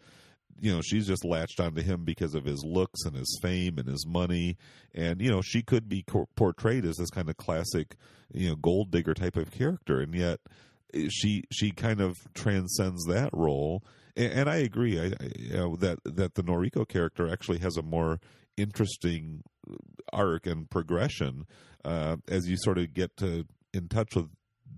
[SPEAKER 1] you know she's just latched onto him because of his looks and his fame and his money. And you know she could be co- portrayed as this kind of classic you know gold digger type of character. And yet she she kind of transcends that role, and, and I agree. I, I, you know, that that the Noriko character actually has a more interesting arc and progression. Uh, as you sort of get to in touch with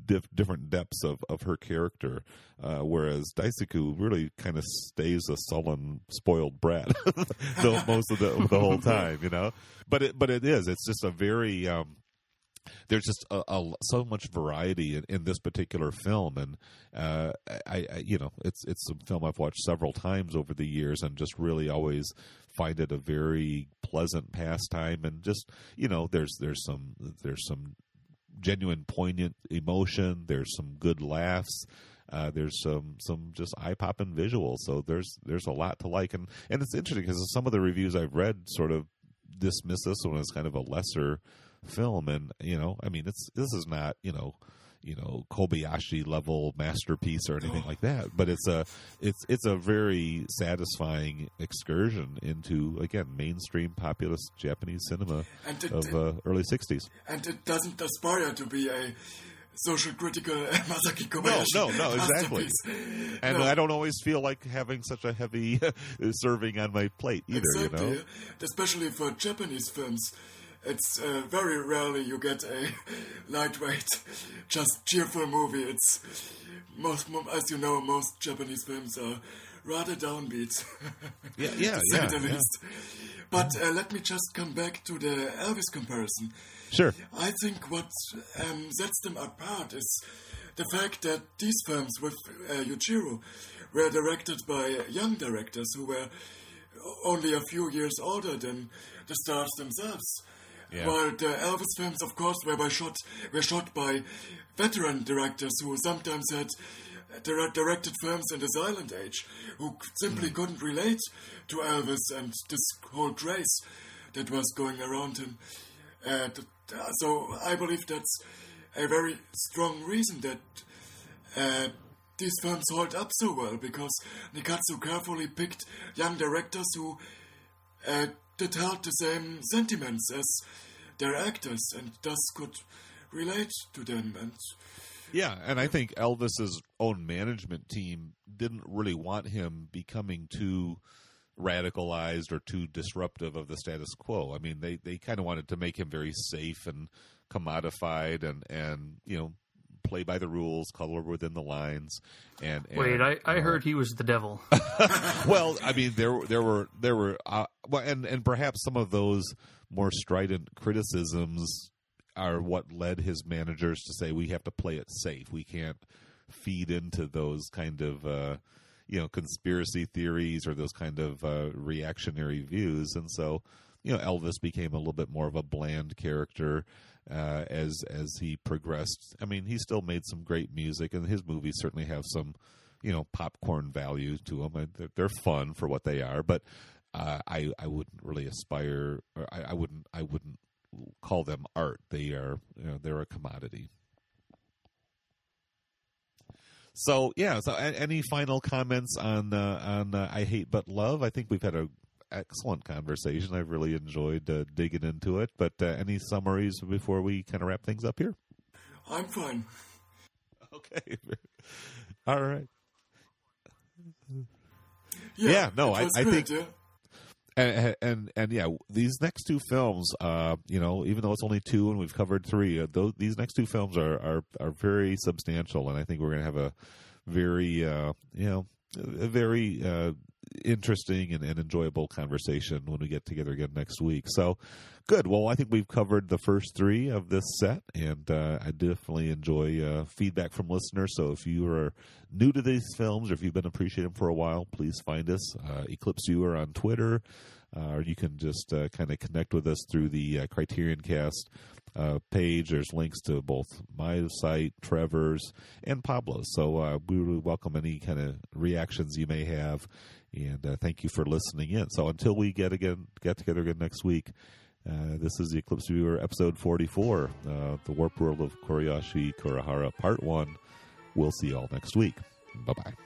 [SPEAKER 1] dif- different depths of, of her character, uh, whereas Daisuke really kind of stays a sullen, spoiled brat the, most of the the whole time, you know. But it but it is. It's just a very um, there's just a, a, so much variety in, in, this particular film, and uh, I, I, you know, it's it's a film I've watched several times over the years, and just really always find it a very pleasant pastime. And just you know, there's there's some there's some genuine poignant emotion. There's some good laughs. Uh, there's some some just eye popping visuals. So there's there's a lot to like, and and it's interesting because some of the reviews I've read sort of dismiss this one as kind of a lesser film, and you know, I mean, it's this is not you know you know Kobayashi level masterpiece or anything like that. But it's a it's it's a very satisfying excursion into again mainstream populist Japanese cinema it, of uh, early '60s.
[SPEAKER 3] And it doesn't aspire to be a social critical Masaki Kobayashi.
[SPEAKER 1] No, no, no, exactly. And no. I don't always feel like having such a heavy serving on my plate either. Exactly. You know,
[SPEAKER 3] especially for Japanese films it's uh, very rarely you get a lightweight, just cheerful movie. It's most, as you know, most Japanese films are rather downbeat.
[SPEAKER 1] Yeah, yeah, yeah,
[SPEAKER 3] yeah. But uh, let me just come back to the Elvis comparison.
[SPEAKER 1] Sure.
[SPEAKER 3] I think what um, sets them apart is the fact that these films with uh, Yujiro were directed by young directors who were only a few years older than the stars themselves. Yeah. While the Elvis films, of course, were, by shot, were shot by veteran directors who sometimes had directed films in the silent age, who simply mm. couldn't relate to Elvis and this whole craze that was going around him. Uh, so I believe that's a very strong reason that uh, these films hold up so well because Nikkatsu carefully picked young directors who uh, that held the same sentiments as their actors and thus could relate to them and
[SPEAKER 1] yeah and i think elvis's own management team didn't really want him becoming too radicalized or too disruptive of the status quo. I mean, they they kind of wanted to make him very safe and commodified and and you know play by the rules, color within the lines. And, and
[SPEAKER 2] Wait, I, I
[SPEAKER 1] uh,
[SPEAKER 2] heard he was the devil.
[SPEAKER 1] well, I mean, there there were there were uh, well, and and perhaps some of those more strident criticisms are what led his managers to say we have to play it safe. We can't feed into those kind of uh, you know conspiracy theories or those kind of uh, reactionary views, and so you know Elvis became a little bit more of a bland character uh, as as he progressed. I mean, he still made some great music, and his movies certainly have some you know popcorn value to them. They're, they're fun for what they are, but uh, I I wouldn't really aspire. Or I, I wouldn't I wouldn't call them art. They are you know they're a commodity. So yeah. So a- any final comments on uh, on uh, I hate but love? I think we've had a excellent conversation. I've really enjoyed uh, digging into it. But uh, any summaries before we kind of wrap things up here?
[SPEAKER 3] I'm fine.
[SPEAKER 1] Okay. All right.
[SPEAKER 3] Yeah,
[SPEAKER 1] Yeah, no, I- I think-
[SPEAKER 3] yeah.
[SPEAKER 1] And and and yeah, these next two films, uh, you know, even though it's only two and we've covered three, uh, those, these next two films are are are very substantial, and I think we're going to have a very, uh, you know, a very uh, interesting and, and enjoyable conversation when we get together again next week. So, good. Well, I think we've covered the first three of this set, and uh, I definitely enjoy uh, feedback from listeners. So, if you are new to these films or if you've been appreciating them for a while, please find us, uh, Eclipse Viewer on Twitter, uh, or you can just uh, kind of connect with us through the uh, Criterion Cast uh, page. There's links to both my site, Trevor's, and Pablo's. So uh, we really welcome any kind of reactions you may have, and uh, thank you for listening in. So until we get again get together again next week. Uh, this is the Eclipse Viewer, episode 44, uh, The Warp World of Koreyoshi Kurahara, part one. We'll see you all next week. Bye bye.